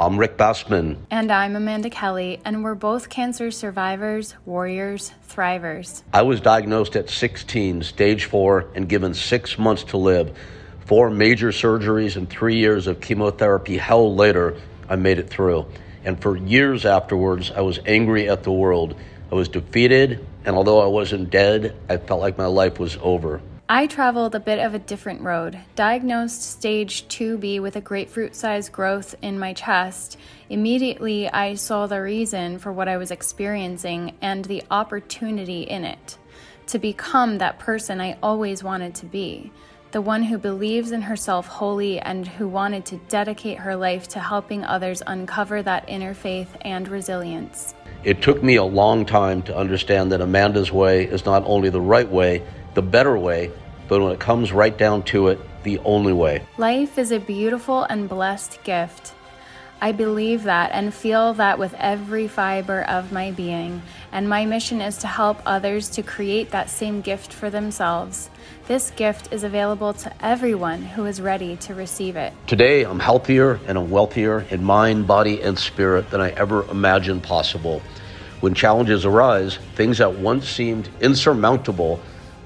I'm Rick Bassman. And I'm Amanda Kelly, and we're both cancer survivors, warriors, thrivers. I was diagnosed at 16, stage four, and given six months to live. Four major surgeries and three years of chemotherapy hell later, I made it through. And for years afterwards, I was angry at the world. I was defeated, and although I wasn't dead, I felt like my life was over. I traveled a bit of a different road. Diagnosed stage 2B with a grapefruit sized growth in my chest, immediately I saw the reason for what I was experiencing and the opportunity in it to become that person I always wanted to be. The one who believes in herself wholly and who wanted to dedicate her life to helping others uncover that inner faith and resilience. It took me a long time to understand that Amanda's way is not only the right way, the better way, but when it comes right down to it, the only way. Life is a beautiful and blessed gift. I believe that and feel that with every fiber of my being, and my mission is to help others to create that same gift for themselves. This gift is available to everyone who is ready to receive it. Today, I'm healthier and I'm wealthier in mind, body, and spirit than I ever imagined possible. When challenges arise, things that once seemed insurmountable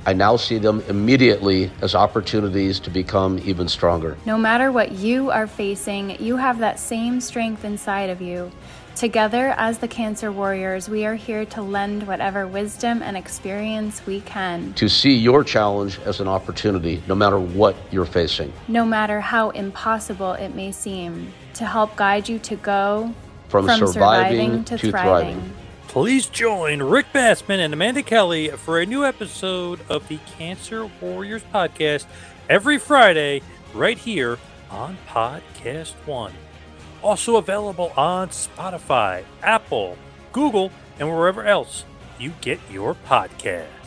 I now see them immediately as opportunities to become even stronger. No matter what you are facing, you have that same strength inside of you. Together, as the Cancer Warriors, we are here to lend whatever wisdom and experience we can. To see your challenge as an opportunity, no matter what you're facing. No matter how impossible it may seem. To help guide you to go from, from surviving, surviving, to, to thriving. thriving. Please join Rick Bassman and Amanda Kelly for a new episode of the Cancer Warriors podcast every Friday right here on Podcast One. Also available on Spotify, Apple, Google, and wherever else you get your podcast.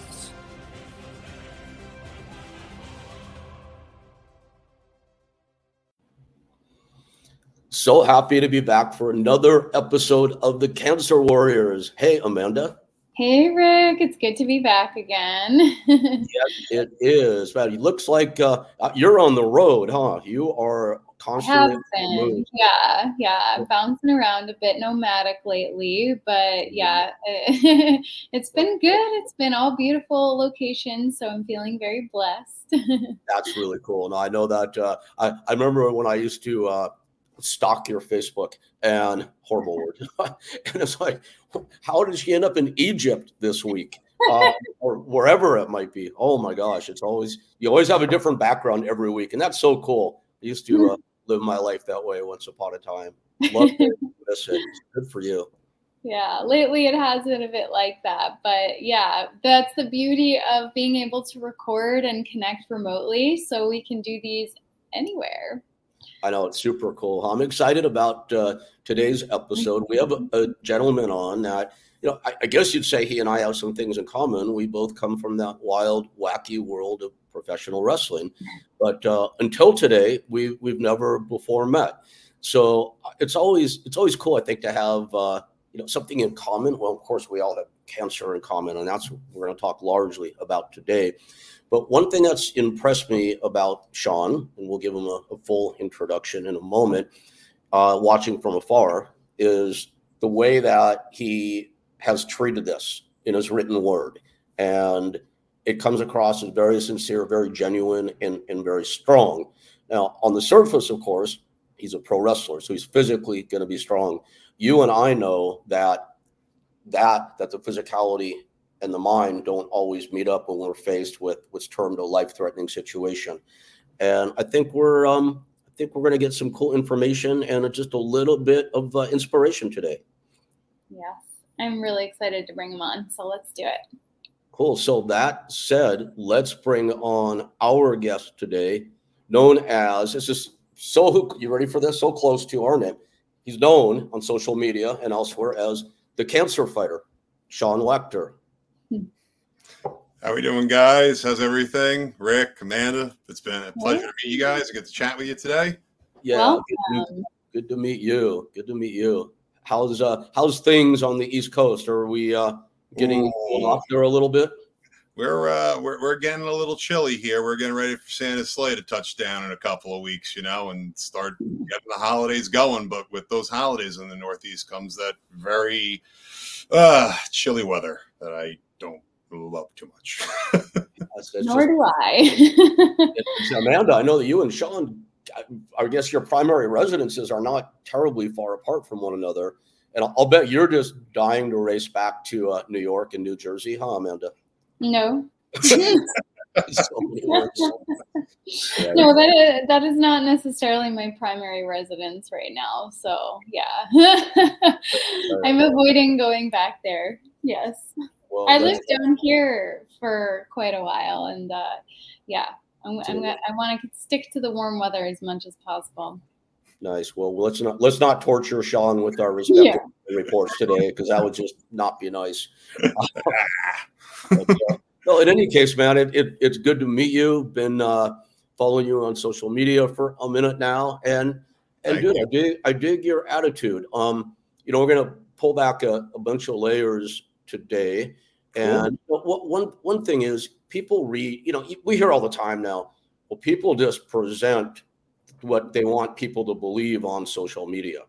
So happy to be back for another episode of the Cancer Warriors. Hey, Amanda. Hey, Rick. It's good to be back again. yes, it is. Well, it looks like uh, uh, you're on the road, huh? You are constantly. Yeah, yeah. Bouncing around a bit nomadic lately, but yeah, it's been good. It's been all beautiful locations, so I'm feeling very blessed. That's really cool. And I know that uh, I, I remember when I used to uh, stalk your Facebook and horrible word. and it's like, how did she end up in Egypt this week? Uh, or wherever it might be. Oh my gosh, it's always you always have a different background every week, and that's so cool. I used to uh, live my life that way once upon a time. Love it. Miss it. Good for you. Yeah, lately it has been a bit like that, but yeah, that's the beauty of being able to record and connect remotely, so we can do these anywhere. I know it's super cool. I'm excited about uh, today's episode. We have a, a, gentleman on that, you know, I, I, guess you'd say he and I have some things in common. We both come from that wild, wacky world of professional wrestling, but uh, until today, we we've never before met. So uh, it's always it's always cool, I think, to have uh, you know something in common. Well, of course, we all have cancer in common, and that's what we're going to talk largely about today. But one thing that's impressed me about Sean, and we'll give him a, a full introduction in a moment, uh, watching from afar, is the way that he has treated this in his written word. And it comes across as very sincere, very genuine, and, and very strong. Now, on the surface, of course, he's a pro wrestler, so he's physically going to be strong. You and I know that that that the physicality and the mind don't always meet up when we're faced with what's termed a life-threatening situation. And I think we're um, I think we're going to get some cool information and just a little bit of uh, inspiration today. Yes, I'm really excited to bring him on. So let's do it. Cool. So that said, let's bring on our guest today, known as this is so you ready for this? So close to our name. He's known on social media and elsewhere as the cancer fighter, Sean Wachter. How we doing, guys? How's everything? Rick, Amanda, it's been a pleasure to meet you guys and get to chat with you today. Yeah, good to, good to, meet you. Good to meet you. How's uh how's things on the East Coast? Are we uh getting off there a little bit? we're uh, we're we're getting a little chilly here. We're getting ready for Santa's sleigh to touch down in a couple of weeks, you know, and start getting the holidays going. But with those holidays in the Northeast comes that very uh, chilly weather that I don't love too much. that's, that's Nor just, do I. Amanda, I know that you and Sean, I guess your primary residences are not terribly far apart from one another. And I'll, I'll bet you're just dying to race back to uh, New York and New Jersey, huh, Amanda? No. so no, that is, that is not necessarily my primary residence right now. So yeah, I'm avoiding going back there. Yes, well, I lived down here for quite a while, and uh, yeah, I'm, I'm gonna, I want to stick to the warm weather as much as possible. Nice. Well, let's not let's not torture Sean with our respective yeah. reports today because that would just not be nice. but, uh, well, in any case, man, it, it, it's good to meet you. Been uh, following you on social media for a minute now, and and dude. I dig I dig your attitude. Um, you know, we're gonna pull back a, a bunch of layers today, and cool. one one thing is people read. You know, we hear all the time now. Well, people just present what they want people to believe on social media,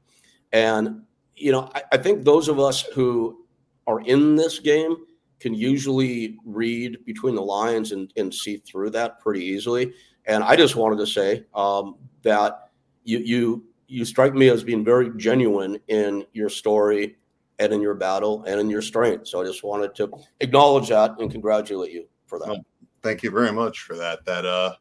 and you know, I, I think those of us who are in this game can usually read between the lines and, and see through that pretty easily. And I just wanted to say um, that you you you strike me as being very genuine in your story and in your battle and in your strength. So I just wanted to acknowledge that and congratulate you for that. Well, thank you very much for that. That uh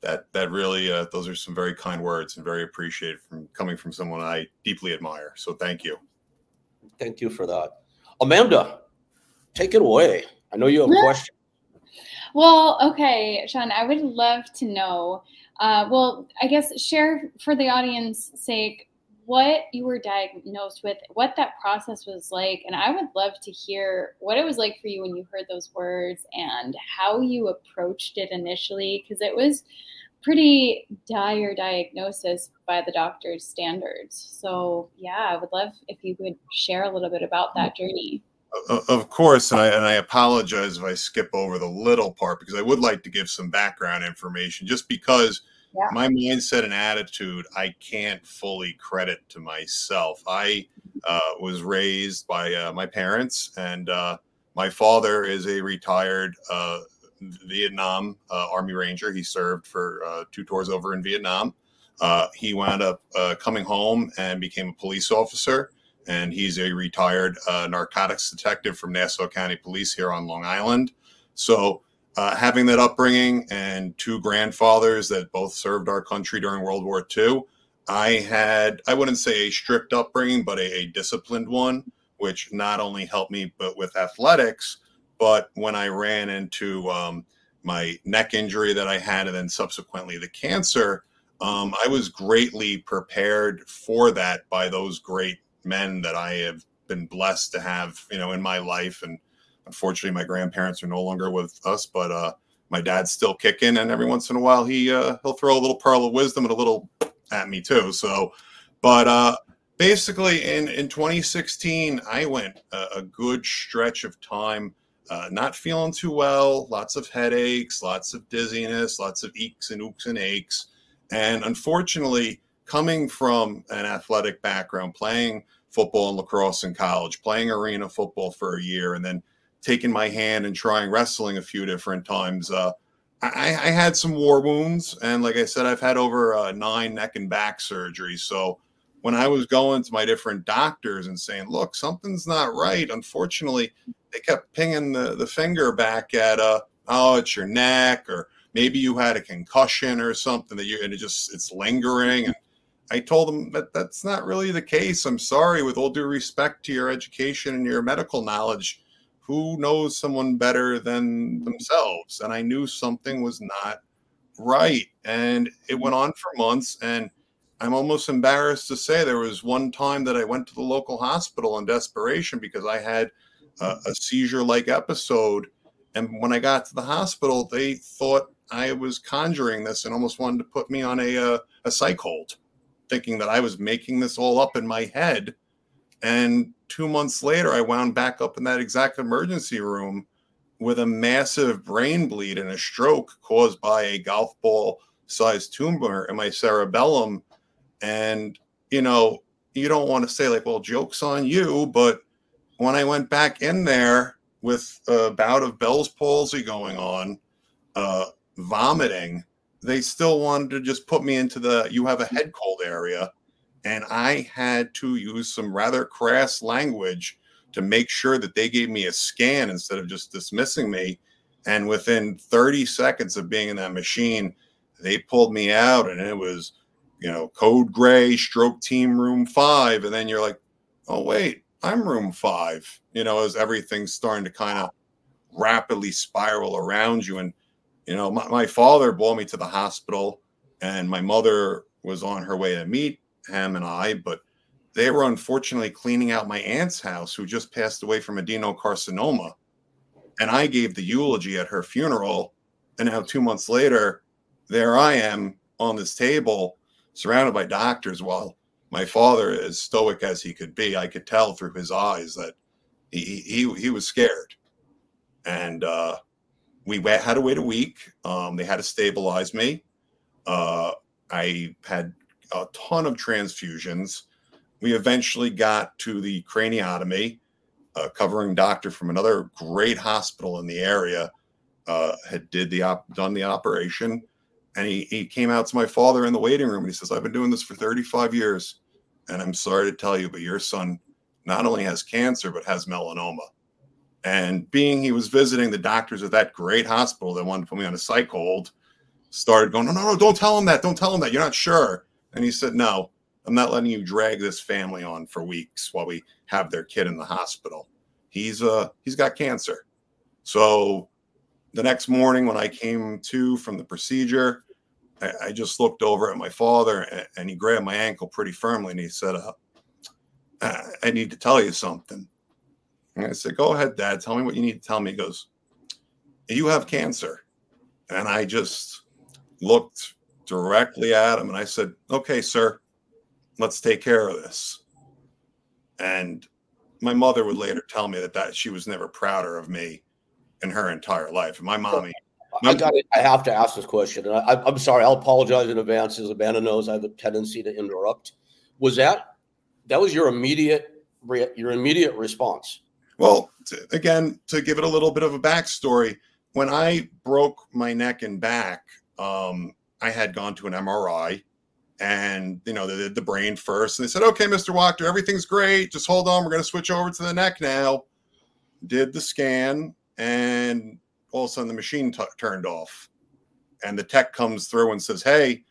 that that really uh, those are some very kind words and very appreciated from coming from someone I deeply admire. So thank you. Thank you for that. Amanda, take it away. I know you have a question. Well, okay, Sean, I would love to know. Uh, well, I guess share for the audience sake what you were diagnosed with, what that process was like, and I would love to hear what it was like for you when you heard those words and how you approached it initially, because it was pretty dire diagnosis by the doctor's standards. So, yeah, I would love if you could share a little bit about that journey. Of course, and I, and I apologize if I skip over the little part because I would like to give some background information just because yeah. my mindset and attitude I can't fully credit to myself. I uh, was raised by uh, my parents, and uh, my father is a retired uh, Vietnam uh, Army Ranger. He served for uh, two tours over in Vietnam. he wound up coming home and became a police officer and he's a retired narcotics detective from Nassau County Police here on Long Island. So, uh, having that upbringing and two grandfathers that both served our country during World War II, I had, I wouldn't say a strict upbringing, but a, a disciplined one, which not only helped me but with athletics, but when I ran into um, my neck injury that I had and then subsequently the cancer, um, I was greatly prepared for that by those great men that I have been blessed to have, you know, in my life. And unfortunately, my grandparents are no longer with us, but uh, my dad's still kicking, and every once in a while, he uh, he'll throw a little pearl of wisdom and a little at me too. So, but uh, basically, in in 2016, I went a, a good stretch of time. Uh, not feeling too well, lots of headaches, lots of dizziness, lots of eeks and ooks and aches. And unfortunately, coming from an athletic background, playing football and lacrosse in college, playing arena football for a year, and then taking my hand and trying wrestling a few different times. Uh, I, I, had some war wounds, and like I said, I've had over uh, nine neck and back surgeries. So when I was going to my different doctors and saying, "Look, something's not right," unfortunately, they kept pinging the the finger back at, uh, "Oh, it's your neck," or maybe you had a concussion or something that you and it just it's lingering and I told them that that's not really the case. I'm sorry, with all due respect to your education and your medical knowledge, who knows someone better than themselves? And I knew something was not right. And it went on for months. And I'm almost embarrassed to say there was one time that I went to the local hospital in desperation because I had a, a seizure like episode. And when I got to the hospital, they thought I was conjuring this and almost wanted to put me on a, a, a psych hold thinking that I was making this all up in my head. And two months later, I wound back up in that exact emergency room with a massive brain bleed and a stroke caused by a golf ball sized tumor in my cerebellum. And, you know, you don't want to say, like, well, joke's on you. But when I went back in there with a bout of Bell's palsy going on, uh, vomiting, they still wanted to just put me into the you have a head cold area. And I had to use some rather crass language to make sure that they gave me a scan instead of just dismissing me. And within 30 seconds of being in that machine, they pulled me out and it was, you know, code gray, stroke team room five. And then you're like, oh, wait, I'm room five, you know, as everything's starting to kind of rapidly spiral around you. And, you know, my, my father brought me to the hospital and my mother was on her way to meet him and I, but they were unfortunately cleaning out my aunt's house who just passed away from adenocarcinoma. And I gave the eulogy at her funeral. And now, two months later, there I am on this table surrounded by doctors while my father, as stoic as he could be, I could tell through his eyes that he, he, he was scared. And uh, we had to wait a week. Um, they had to stabilize me. Uh, I had a ton of transfusions we eventually got to the craniotomy, A covering doctor from another great hospital in the area uh, had did the op- done the operation, and he he came out to my father in the waiting room and he says, "I've been doing this for 35 years, and I'm sorry to tell you, but your son not only has cancer but has melanoma." And being he was visiting the doctors at that great hospital that wanted to put me on a psych hold, started going, "No, no, no! Don't tell him that! Don't tell him that! You're not sure." And he said, "No." I'm not letting you drag this family on for weeks while we have their kid in the hospital. He's uh he's got cancer. So the next morning when I came to from the procedure, I, I just looked over at my father and, and, he grabbed my ankle pretty firmly and he said, uh, I need to tell you something. And I said, Go ahead, Dad. Tell me what you need to tell me. He goes, You have cancer. And I just looked directly at him and I said, Okay, sir let's take care of this. And my mother would later tell me that, that she was never prouder of me in her entire life. And my mommy. I got it. I have to ask this question. And I, am sorry. I'll apologize in advance. As Amanda knows, I have a tendency to interrupt. Was that that was your immediate your immediate response? Well, to, again, to give it a little bit of a backstory, when I broke my neck and back, um, I had gone to an MRI and you know they did the brain first and they said okay mr wachter everything's great. Just hold on. We're going to switch over to the neck now. Did the scan and all of a sudden the machine t- turned off. And the tech comes through and says hey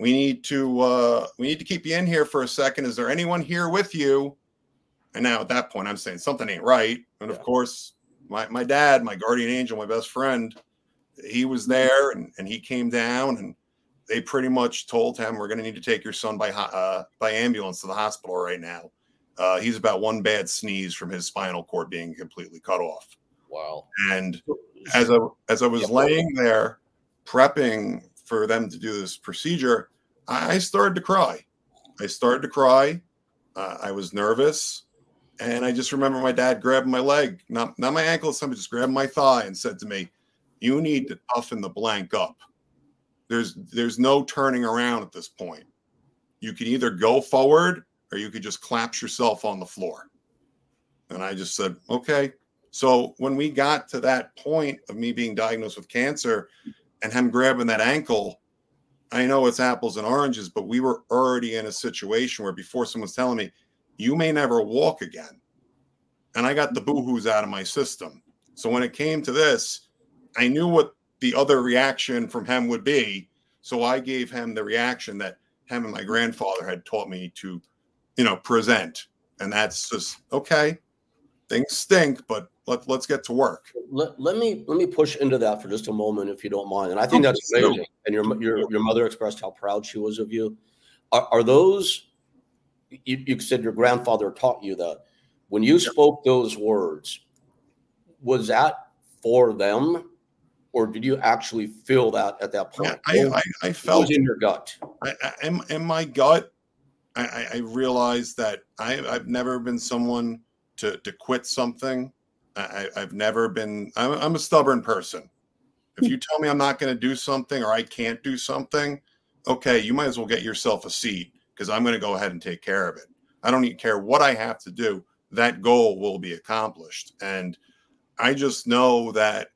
we need to uh, we need to keep you in here for a second. Is there anyone here with you? And now at that point i'm saying something ain't right. And of course my, my dad my guardian angel my best friend he was there and, and he came down and they pretty much told him we're going to need to take your son by uh, by ambulance to the hospital right now. Uh, he's about one bad sneeze from his spinal cord being completely cut off. Wow! And as I as I was laying there prepping for them to do this procedure, I started to cry. I started to cry. Uh, I was nervous, and I just remember my dad grabbing my leg, not not my ankle, somebody just grabbed my thigh and said to me, "You need to toughen the blank up." There's there's no turning around at this point. You can either go forward or you could just collapse yourself on the floor. And I just said, okay. So when we got to that point of me being diagnosed with cancer and him grabbing that ankle, I know it's apples and oranges, but we were already in a situation where before someone's telling me, you may never walk again. And I got the boohoos out of my system. So when it came to this, I knew what the other reaction from him would be. So I gave him the reaction that him and my grandfather had taught me to, you know, present. And that's just okay. Things stink, but let, let's get to work. Let, let me let me push into that for just a moment, if you don't mind. And I think that's amazing. And your your your mother expressed how proud she was of you. Are, are those? You, you said your grandfather taught you that. When you spoke those words, was that for them? Or did you actually feel that at that point? I, I, I felt in your gut. I, in, in my gut, I, I realized that I, I've never been someone to, to quit something. I, have never been. I'm, I'm a stubborn person. If hmm. you tell me I'm not going to do something or I can't do something, okay, you might as well get yourself a seat because I'm going to go ahead and take care of it. I don't even care what I have to do. That goal will be accomplished. And I just know that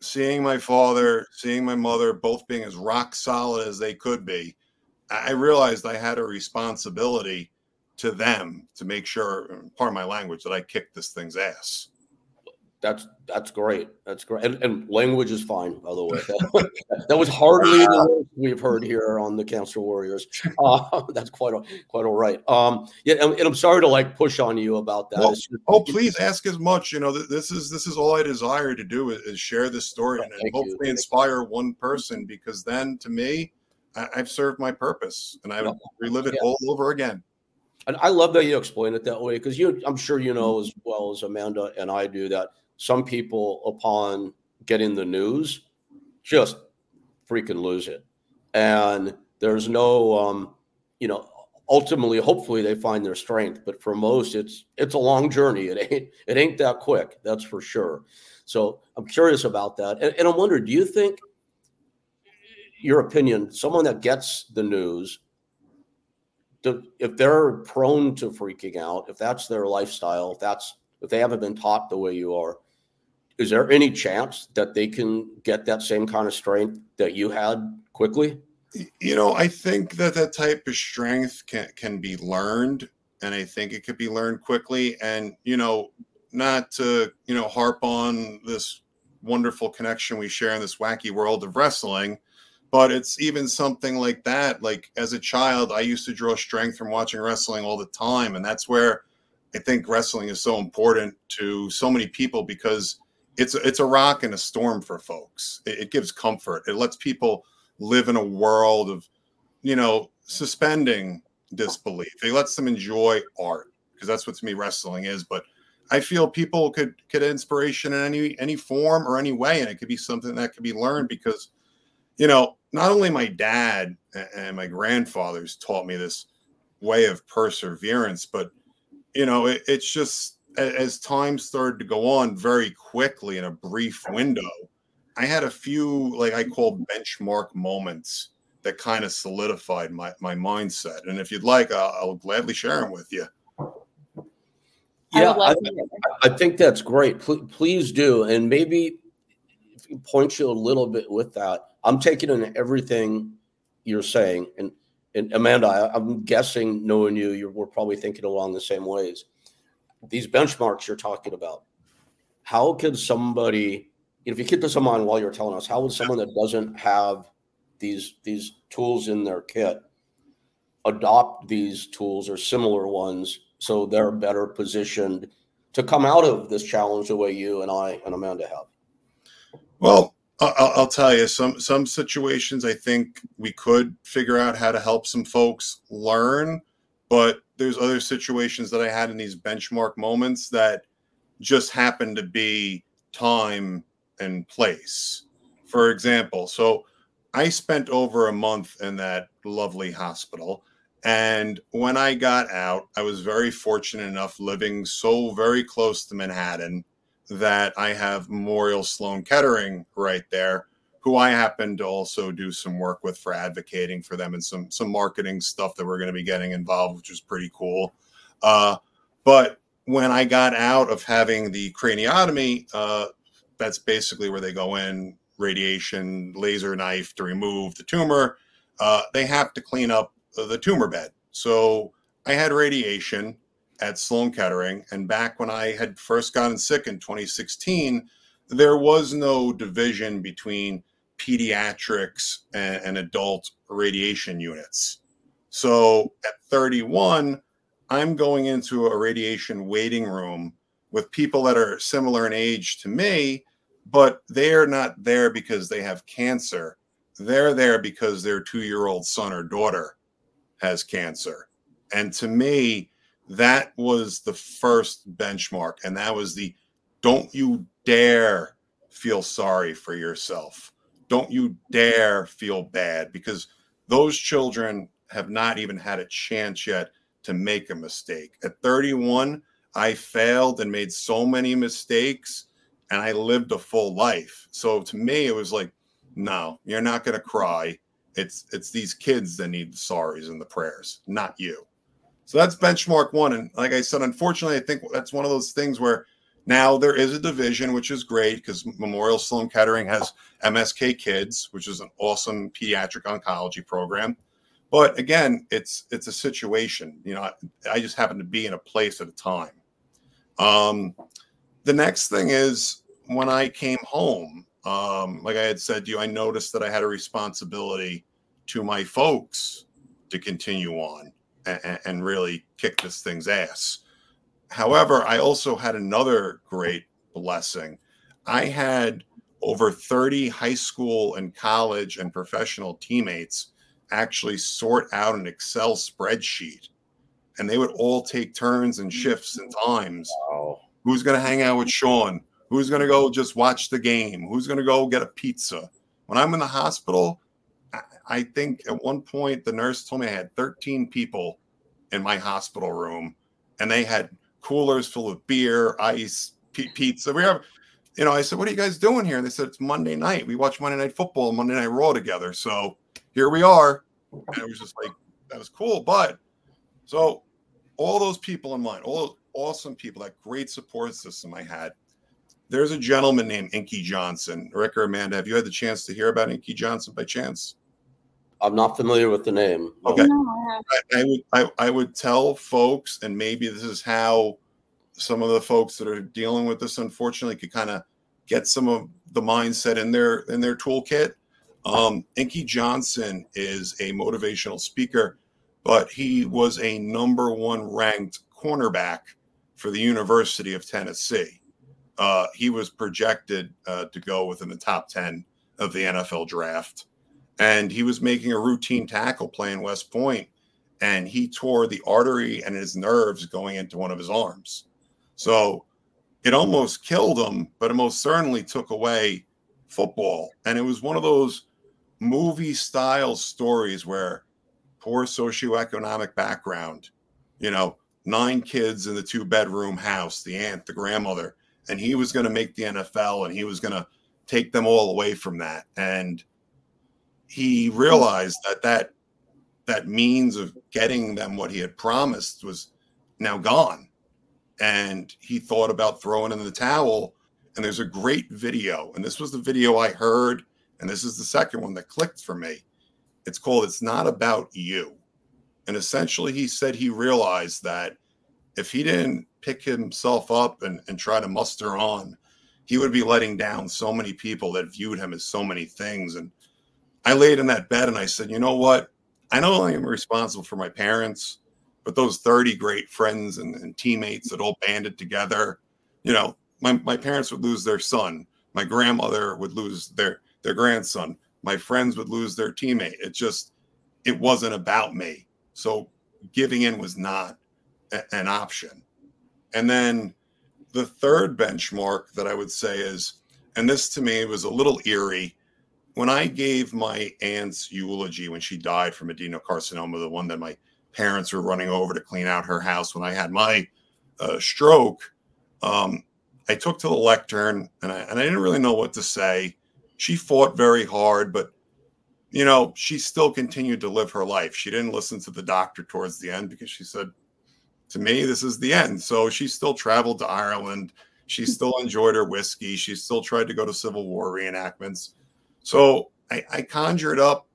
seeing my father, seeing my mother both being as rock solid as they could be, I realized I had a responsibility to them to make sure, part of my language, that I kicked this thing's ass. That's that's great. That's great. And, and language is fine, by the way. that was hardly the worst we've heard here on the Cancer Warriors. Uh, that's quite a, quite all right. Um, yeah, and, and, I'm sorry to like push on you about that. Well, oh, please ask as much. You know, this is this is all I desire to do is, is share this story and, and hopefully you. inspire one person. Because then, to me, I, have served my purpose, and I would relive it yeah. all over again. And I love that you explain it that way because you, I'm sure you know as well as Amanda and I do that some people, upon getting the news, just freaking lose it. And there's no, um, you know, ultimately, hopefully they find their strength. But for most, it's it's a long journey. It ain't it ain't that quick. That's for sure. So I'm curious about that, and, and I'm wondering, do you think your opinion, someone that gets the news, if they're prone to freaking out, if that's their lifestyle, if that's if they haven't been taught the way you are, is there any chance that they can get that same kind of strength that you had quickly? You know, I think that that type of strength can can be learned, and I think it could be learned quickly. And you know, not to you know harp on this wonderful connection we share in this wacky world of wrestling, but it's even something like that. Like as a child, I used to draw strength from watching wrestling all the time, and that's where I think wrestling is so important to so many people because it's it's a rock in a storm for folks. It, it gives comfort. It lets people live in a world of, you know, suspending disbelief. It lets them enjoy art because that's what to me wrestling is. But I feel people could get inspiration in any any form or any way, and it could be something that could be learned because, you know, not only my dad and my grandfathers taught me this way of perseverance, but you know, it, it's just as time started to go on very quickly in a brief window, I had a few like I call benchmark moments that kind of solidified my my mindset. And if you'd like, I'll, I'll gladly share them with you. Yeah, I, I, think that's great. Please, please do, and maybe point you a little bit with that. I'm taking in everything you're saying, and and Amanda, I, am guessing knowing you, you're, we're probably thinking along the same ways these benchmarks you're talking about, how can somebody, if you keep this in mind while you're telling us, how would someone that doesn't have these these tools in their kit adopt these tools or similar ones so they're better positioned to come out of this challenge the way you and I and Amanda have? Well, I'll, I'll, tell you some some situations I think we could figure out how to help some folks learn, but there's other situations that I had in these benchmark moments that just happened to be time and place. For example, so I spent over a month in that lovely hospital. And when I got out, I was very fortunate enough living so very close to Manhattan that I have Memorial Sloan Kettering right there who I happen to also do some work with for advocating for them and some some marketing stuff that we're going to be getting involved, which is pretty cool. Uh, but when I got out of having the craniotomy, uh, that's basically where they go in, radiation, laser knife to remove the tumor. Uh, they have to clean up the tumor bed. So I had radiation at Sloan Kettering, and back when I had first gotten sick in 2016, there was no division between pediatrics and, and adult radiation units. So at 31, I'm going into a radiation waiting room with people that are similar in age to me, but they're not there because they have cancer. They're there because their two year old son or daughter has cancer. And to me, that was the first benchmark. And that was the don't you dare feel sorry for yourself don't you dare feel bad because those children have not even had a chance yet to make a mistake. At 31, I failed and made so many mistakes and I lived a full life. So to me, it was like, no, you're not going to cry. It's it's these kids that need the sorries and the prayers, not you. So that's benchmark one. And like I said, unfortunately, I think that's one of those things where now there is a division, which is great because Memorial Sloan Kettering has MSK Kids, which is an awesome pediatric oncology program. But again, it's it's a situation. You know, I, I just happen to be in a place at a time. Um, the next thing is when I came home, um, like I had said to you, I noticed that I had a responsibility to my folks to continue on and, and really kick this thing's ass. However, I also had another great blessing. I had over 30 high school and college and professional teammates actually sort out an Excel spreadsheet and they would all take turns and shifts and times. Wow. Who's going to hang out with Sean? Who's going to go just watch the game? Who's going to go get a pizza? When I'm in the hospital, I think at one point the nurse told me I had 13 people in my hospital room and they had coolers full of beer, ice, pizza. We have, you know, I said, What are you guys doing here? And they said, It's Monday night. We watch Monday Night Football, Monday Night Raw together. So here we are. And it was just like, that was cool. But so all those people in mind, all those awesome people, that great support system I had. There's a gentleman named Inky Johnson. Rick or Amanda, have you had the chance to hear about Inky Johnson by chance? I'm not familiar with the name. Okay. I, I, would I, I would tell folks, and maybe this is how some of the folks that are dealing with this unfortunately could kind of get some of the mindset in their in their toolkit. Um, Inky Johnson is a motivational speaker, but he was a number one ranked cornerback for the University of Tennessee. Uh, he was projected uh, to go within the top 10 of the NFL draft. And he was making a routine tackle playing West Point, and he tore the artery and his nerves going into one of his arms. So it almost killed him, but it most certainly took away football. And it was one of those movie style stories where poor socioeconomic background, you know, nine kids in the two bedroom house, the aunt, the grandmother, and he was going to make the NFL and he was going to take them all away from that. And he realized that that that means of getting them what he had promised was now gone. And he thought about throwing in the towel. And there's a great video. And this was the video I heard. And this is the second one that clicked for me. It's called It's Not About You. And essentially, he said he realized that if he didn't pick himself up and, and try to muster on, he would be letting down so many people that viewed him as so many things. And I laid in that bed and I said, you know what? I know I am responsible for my parents, but those 30 great friends and, and teammates that all banded together, you know, my, my parents would lose their son. My grandmother would lose their, their grandson. My friends would lose their teammate. It just, it wasn't about me. So giving in was not a, an option. And then the third benchmark that I would say is, and this to me was a little eerie. When I gave my aunt's eulogy when she died from adenocarcinoma, the one that my parents were running over to clean out her house when I had my uh, stroke, um, I took to the lectern and I, and I didn't really know what to say. She fought very hard, but you know, she still continued to live her life. She didn't listen to the doctor towards the end because she said, to me, this is the end. So she still traveled to Ireland. She still enjoyed her whiskey. She still tried to go to Civil War reenactments. So I, I conjured up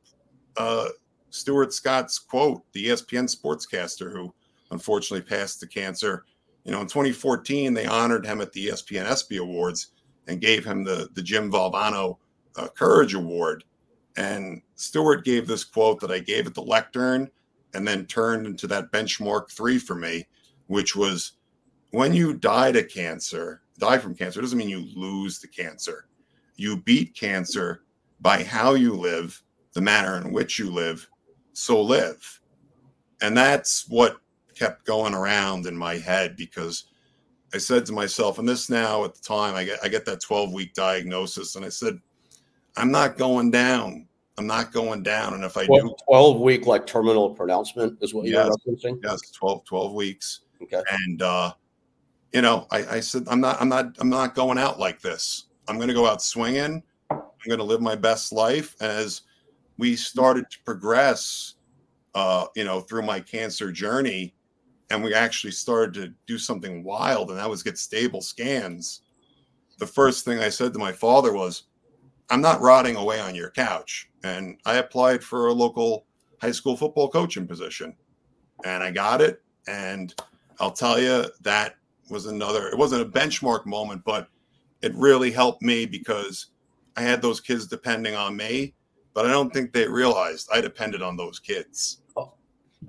uh, Stuart Scott's quote, the ESPN sportscaster who unfortunately passed to cancer. You know, in 2014, they honored him at the ESPN ESPY Awards and gave him the, the Jim Valvano uh, Courage Award. And Stuart gave this quote that I gave at the lectern and then turned into that benchmark three for me, which was when you die to cancer, die from cancer doesn't mean you lose the cancer. You beat cancer by how you live, the manner in which you live, so live. And that's what kept going around in my head because I said to myself, and this now at the time, I get I get that 12 week diagnosis, and I said, I'm not going down. I'm not going down. And if I 12, do 12 week like terminal pronouncement is what yes, you're referencing? Yes, 12, 12 weeks. Okay. And uh you know, I, I said, I'm not, I'm not, I'm not going out like this. I'm going to go out swinging. I'm going to live my best life. As we started to progress, uh, you know, through my cancer journey, and we actually started to do something wild, and that was get stable scans. The first thing I said to my father was, I'm not rotting away on your couch. And I applied for a local high school football coaching position and I got it. And I'll tell you, that was another, it wasn't a benchmark moment, but it really helped me because I had those kids depending on me, but I don't think they realized I depended on those kids. Oh,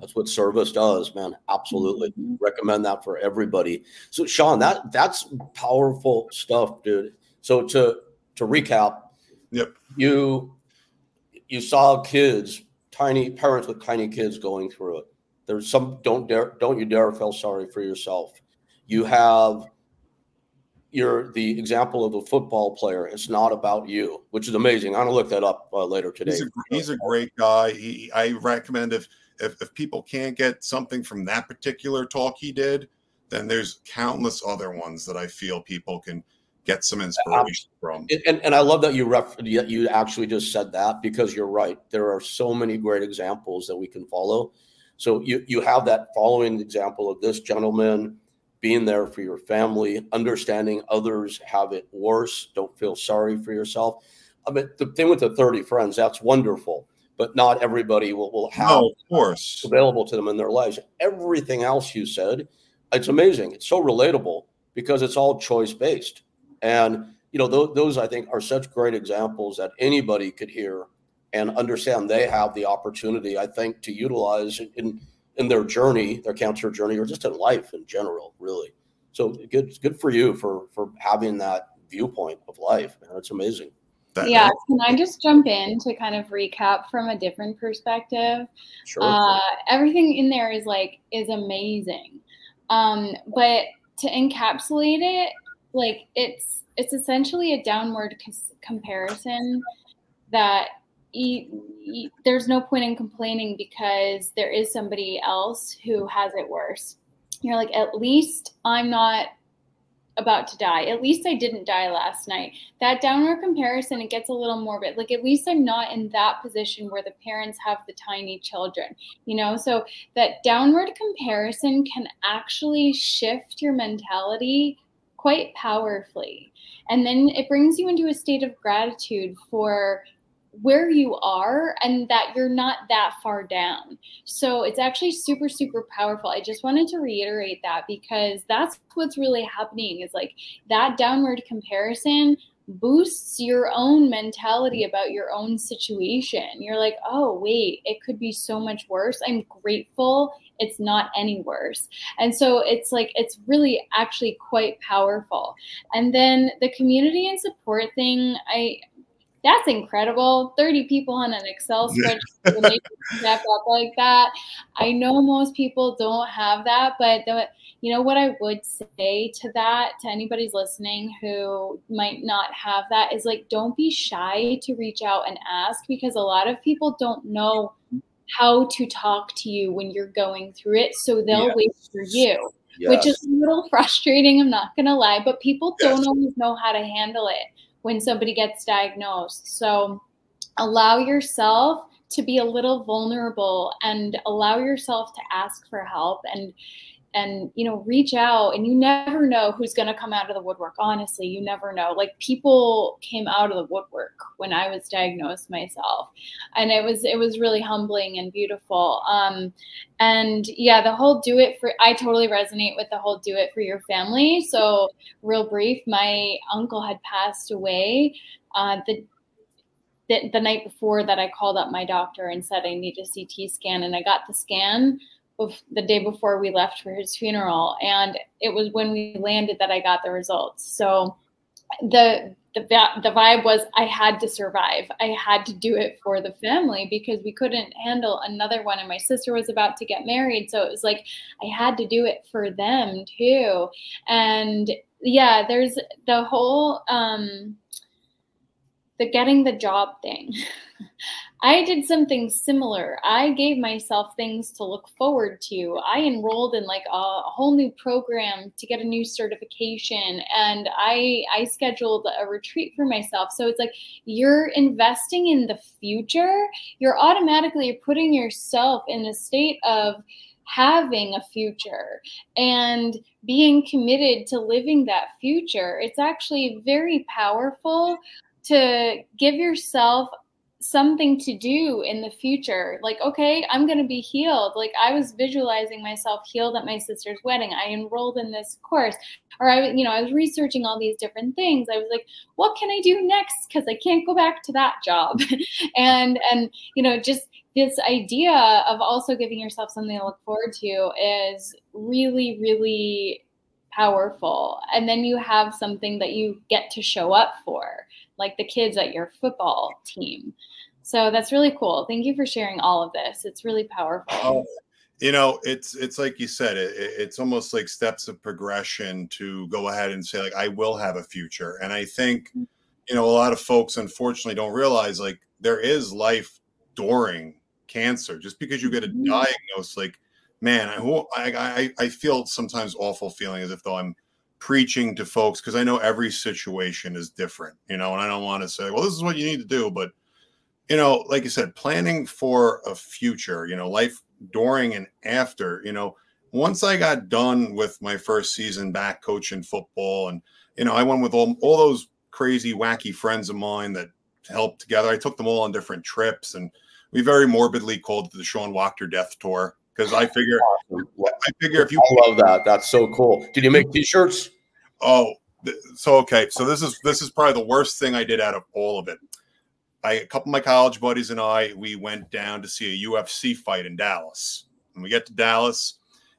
that's what service does, man. Absolutely. Mm-hmm. Recommend that for everybody. So Sean, that that's powerful stuff, dude. So to to recap, yep. You you saw kids, tiny parents with tiny kids going through it. There's some don't dare don't you dare feel sorry for yourself. You have you're the example of a football player. It's not about you, which is amazing. I'm gonna look that up uh, later today. He's a, he's a great guy. He, I recommend if, if if people can't get something from that particular talk he did, then there's countless other ones that I feel people can get some inspiration from. And, and I love that you ref, you actually just said that because you're right. There are so many great examples that we can follow. So you you have that following example of this gentleman being there for your family, understanding others have it worse. Don't feel sorry for yourself. I mean, the thing with the 30 friends, that's wonderful, but not everybody will, will have no, of course. available to them in their lives. Everything else you said, it's amazing. It's so relatable because it's all choice based. And you know, th- those I think are such great examples that anybody could hear and understand they have the opportunity, I think, to utilize in in their journey, their cancer journey, or just in life in general, really. So good, good for you for for having that viewpoint of life, man. It's amazing. That, yeah, can I just jump in to kind of recap from a different perspective? Sure. Uh, everything in there is like is amazing, um, but to encapsulate it, like it's it's essentially a downward comparison that there's no point in complaining because there is somebody else who has it worse. You're like, at least I'm not about to die. At least I didn't die last night. That downward comparison, it gets a little morbid. Like, at least I'm not in that position where the parents have the tiny children, you know? So, that downward comparison can actually shift your mentality quite powerfully. And then it brings you into a state of gratitude for where you are and that you're not that far down. So it's actually super, super powerful. I just wanted to reiterate that because that's what's really happening is like that downward comparison boosts your own mentality about your own situation. You're like, oh, wait, it could be so much worse. I'm grateful it's not any worse. And so it's like, it's really actually quite powerful. And then the community and support thing, I, that's incredible. 30 people on an Excel spreadsheet make step up like that. I know most people don't have that, but the, you know what I would say to that, to anybody's listening who might not have that, is like don't be shy to reach out and ask because a lot of people don't know how to talk to you when you're going through it. So they'll wait for you. Yes. Which is a little frustrating, I'm not gonna lie, but people yes. don't always know how to handle it when somebody gets diagnosed. So allow yourself to be a little vulnerable and allow yourself to ask for help and and you know reach out and you never know who's going to come out of the woodwork. Honestly you never know. Like people came out of the woodwork when i was diagnosed myself and it was it was really humbling and beautiful. Um and yeah the whole do it for i totally resonate with the whole do it for your family. So real brief my uncle had passed away uh the the, the night before that I called up my doctor and said I need a CT scan and I got the scan the day before we left for his funeral and it was when we landed that i got the results. So the the, the vibe was i had to survive. I had to do it for the family because we couldn't handle another one and my sister was about to get married so it was like i had to do it for them too. And yeah there's the whole um the getting the job thing I did something similar. I gave myself things to look forward to. I enrolled in like a, a whole new program to get a new certification and I I scheduled a retreat for myself. So it's like you're investing in the future. You're automatically putting yourself in a state of having a future and being committed to living that future. It's actually very powerful to give yourself something to do in the future. Like, okay, I'm going to be healed. Like, I was visualizing myself healed at my sister's wedding. I enrolled in this course, or I, you know, I was researching all these different things. I was like, what can I do next? Because I can't go back to that job. and, and, you know, just this idea of also giving yourself something to look forward to is really, really powerful. And then you have something that you get to show up for, like the kids at your football team. So that's really cool. Thank you for sharing all of this. It's really powerful. Oh, you know, it's it's like you said, it, it's almost like steps of progression to go ahead and say like I will have a future. And I think mm-hmm. you know a lot of folks unfortunately don't realize like there is life during cancer. Just because you get a mm-hmm. diagnosis, like man, I, I I feel sometimes awful feeling as if though I'm preaching to folks because I know every situation is different, you know, and I don't want to say, well, this is what you need to do, but you know, like you said, planning for a future, you know, life during and after, you know, once I got done with my first season back coaching football, and you know, I went with all, all those crazy, wacky friends of mine that helped together. I took them all on different trips, and we very morbidly called it the Sean Wachter Death Tour because I figure, I figure if you, I love that. That's so cool. Did you make T-shirts? Oh, so okay. So this is this is probably the worst thing I did out of all of it. I, a couple of my college buddies and I, we went down to see a UFC fight in Dallas. And we get to Dallas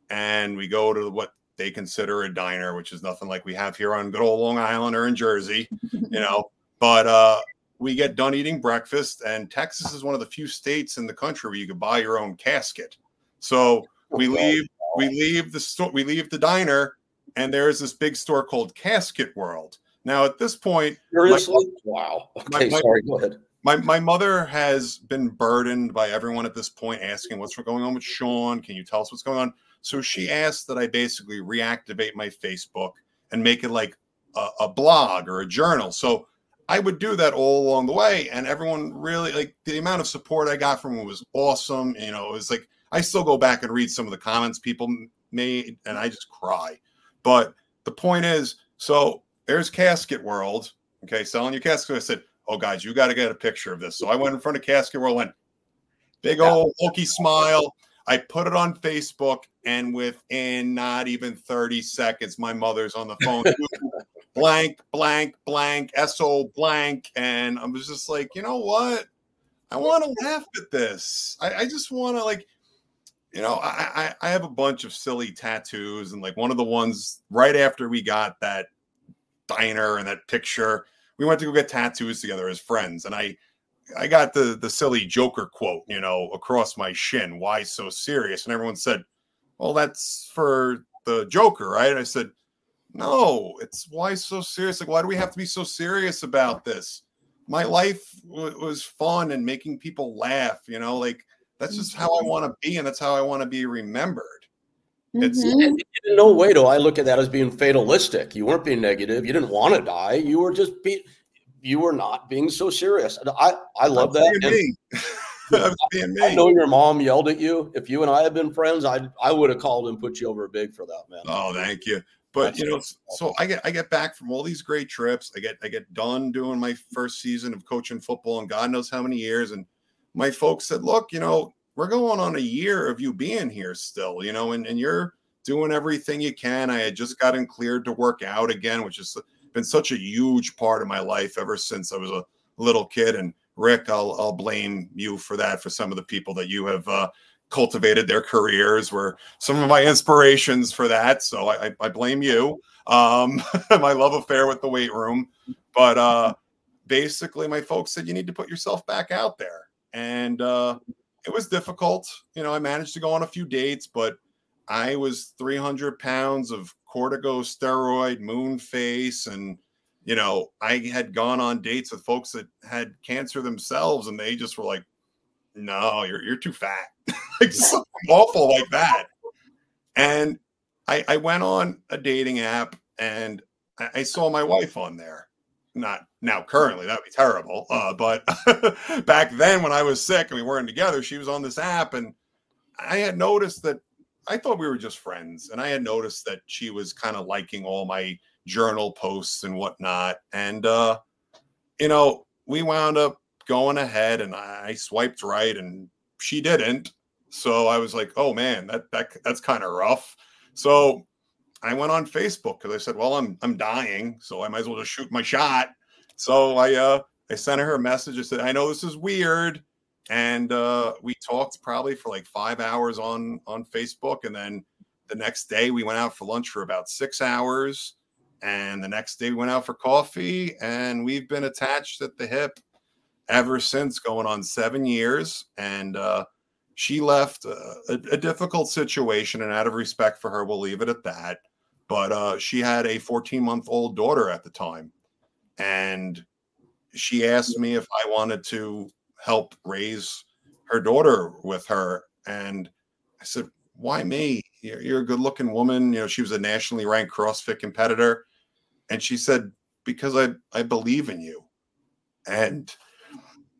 and we go to what they consider a diner, which is nothing like we have here on good old Long Island or in Jersey, you know. But uh, we get done eating breakfast, and Texas is one of the few states in the country where you could buy your own casket. So oh, we leave, we leave the store, we leave the diner, and there's this big store called Casket World. Now, at this point, seriously, my, wow. Okay, my, sorry. Go ahead my my mother has been burdened by everyone at this point asking what's going on with Sean. Can you tell us what's going on? So she asked that I basically reactivate my Facebook and make it like a, a blog or a journal. So I would do that all along the way, and everyone really like the amount of support I got from it was awesome. You know, it was like I still go back and read some of the comments people made, and I just cry. But the point is, so there's Casket World. Okay, selling your casket. I said, oh guys, you got to get a picture of this. So I went in front of Casket World, went big old hokey smile. I put it on Facebook, and within not even 30 seconds, my mother's on the phone. blank, blank, blank, SO blank. And I was just like, you know what? I want to laugh at this. I, I just want to like, you know, I, I I have a bunch of silly tattoos, and like one of the ones right after we got that diner and that picture, we went to go get tattoos together as friends, and I I got the the silly Joker quote, you know, across my shin. Why so serious? And everyone said, "Well, that's for the Joker, right?" And I said, "No, it's why so serious? Like, why do we have to be so serious about this? My life w- was fun and making people laugh. You know, like that's just how I mm-hmm. want to be, and that's how I want to be remembered." It's mm-hmm. in no way do I look at that as being fatalistic. You weren't being negative. You didn't want to die. You were just being. You were not being so serious. I I love that. Being me. I know your mom yelled at you. If you and I had been friends, I I would have called and put you over big for that, man. Oh, thank you. But That's you know, so I get I get back from all these great trips. I get I get done doing my first season of coaching football, and God knows how many years. And my folks said, "Look, you know, we're going on a year of you being here still, you know, and, and you're doing everything you can. I had just gotten cleared to work out again, which has been such a huge part of my life ever since I was a little kid. And Rick, I'll, I'll blame you for that, for some of the people that you have uh, cultivated their careers were some of my inspirations for that. So I, I blame you. Um, my love affair with the weight room. But uh, basically, my folks said you need to put yourself back out there. And uh, it was difficult. You know, I managed to go on a few dates, but I was 300 pounds of corticosteroid, moon face, and you know, I had gone on dates with folks that had cancer themselves, and they just were like, no, you're you're too fat. like something awful like that. And I, I went on a dating app and I, I saw my wife on there. Not now currently, that'd be terrible. Uh, but back then when I was sick and we weren't together, she was on this app and I had noticed that I thought we were just friends. And I had noticed that she was kind of liking all my journal posts and whatnot. And uh, you know, we wound up going ahead and I swiped right and she didn't. So I was like, oh man, that that that's kind of rough. So I went on Facebook because I said, well, I'm I'm dying, so I might as well just shoot my shot. So I uh I sent her a message. I said, I know this is weird. And uh we talked probably for like five hours on on Facebook. And then the next day we went out for lunch for about six hours. And the next day we went out for coffee. And we've been attached at the hip ever since going on seven years. And uh she left a, a, difficult situation, and out of respect for her, we'll leave it at that. But uh, she had a 14 month old daughter at the time, and she asked me if I wanted to help raise her daughter with her, and I said, "Why me? You're, you're a good looking woman. You know, she was a nationally ranked CrossFit competitor." And she said, "Because I I believe in you," and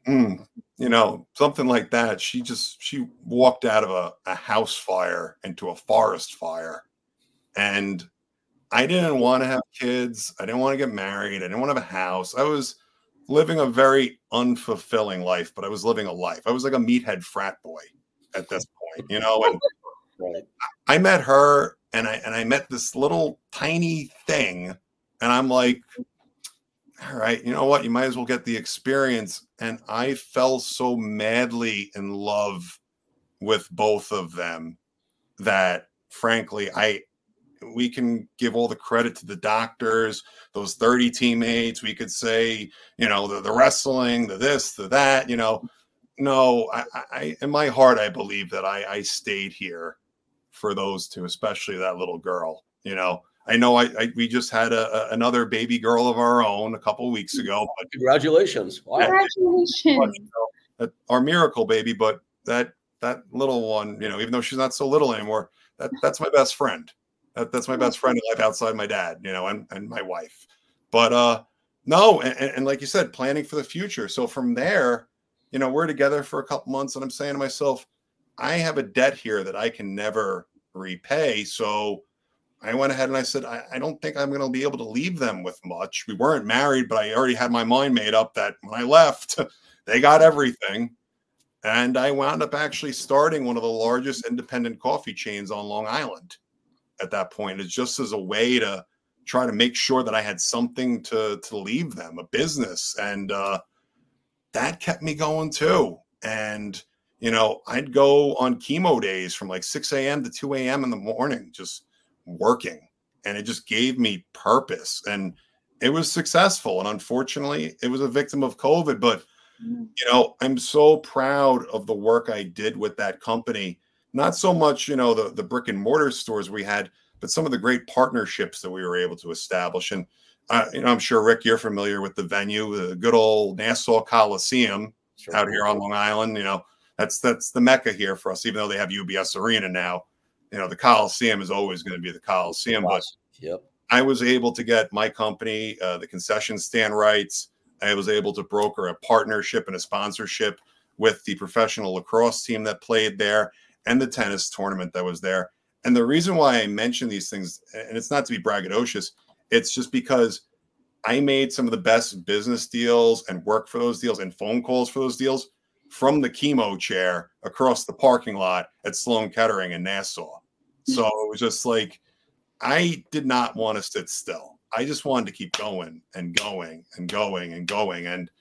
mm, you know, something like that. She just she walked out of a, a house fire into a forest fire. And I didn't want to have kids. I didn't want to get married. I didn't want to have a house. I was living a very unfulfilling life, but I was living a life. I was like a meathead frat boy at this point, you know. And right. I met her and I and I met this little tiny thing, and I'm like, all right, you know what? You might as well get the experience. And I fell so madly in love with both of them that frankly, I we can give all the credit to the doctors, those 30 teammates. We could say, you know, the, the wrestling, the this, the that, you know. No, I, I in my heart, I believe that I, I stayed here for those two, especially that little girl, you know I know I, I, we just had a, a, another baby girl of our own a couple weeks ago. But congratulations! Wow. Congratulations! our miracle baby, but that that little one, you know, even though she's not so little anymore, that that's my best friend. That, that's my best friend in life outside my dad, you know, and and my wife. But uh, no, and, and like you said, planning for the future. So from there, you know, we're together for a couple months, and I'm saying to myself, I have a debt here that I can never repay. So I went ahead and I said, I, I don't think I'm going to be able to leave them with much. We weren't married, but I already had my mind made up that when I left, they got everything. And I wound up actually starting one of the largest independent coffee chains on Long Island at that point. It's just as a way to try to make sure that I had something to to leave them, a business. And uh, that kept me going too. And you know, I'd go on chemo days from like 6 a.m. to 2 a.m. in the morning, just working and it just gave me purpose and it was successful and unfortunately it was a victim of covid but mm. you know i'm so proud of the work i did with that company not so much you know the, the brick and mortar stores we had but some of the great partnerships that we were able to establish and uh, you know i'm sure rick you're familiar with the venue the good old nassau coliseum sure. out here on long island you know that's that's the mecca here for us even though they have ubs arena now you know the Coliseum is always going to be the Coliseum. But yep. I was able to get my company uh, the concession stand rights. I was able to broker a partnership and a sponsorship with the professional lacrosse team that played there and the tennis tournament that was there. And the reason why I mention these things, and it's not to be braggadocious, it's just because I made some of the best business deals and work for those deals and phone calls for those deals from the chemo chair across the parking lot at Sloan Kettering in Nassau. Hmm. So it was just like, I did not want to sit still. I just wanted to keep going and going and going and going. And,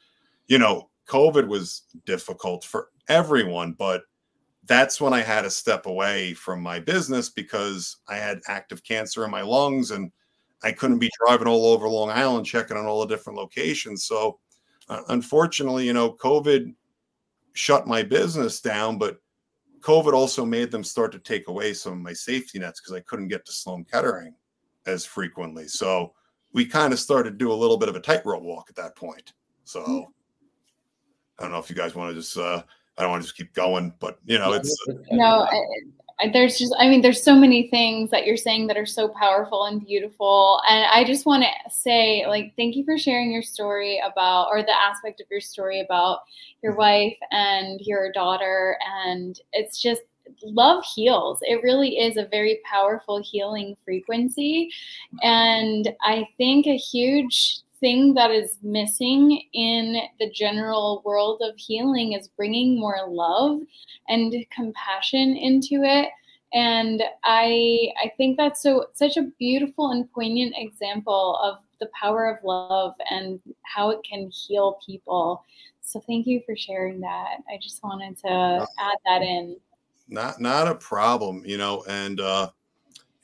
you know, COVID was difficult for everyone, but that's when I had to step away from my business because I had active cancer in my lungs and I couldn't be driving all over Long Island checking on all the different locations. So, uh, unfortunately, you know, COVID shut my business down, but COVID also made them start to take away some of my safety nets because I couldn't get to Sloan Kettering as frequently. So we kind of started to do a little bit of a tightrope walk at that point. So mm. I don't know if you guys want to just uh, I don't want to just keep going, but you know, it's no. I, there's just, I mean, there's so many things that you're saying that are so powerful and beautiful. And I just want to say, like, thank you for sharing your story about, or the aspect of your story about your mm-hmm. wife and your daughter. And it's just, love heals. It really is a very powerful healing frequency. And I think a huge thing that is missing in the general world of healing is bringing more love and compassion into it. And i i think that's so such a beautiful and poignant example of the power of love and how it can heal people. So thank you for sharing that. I just wanted to add that in. Not not a problem you know and uh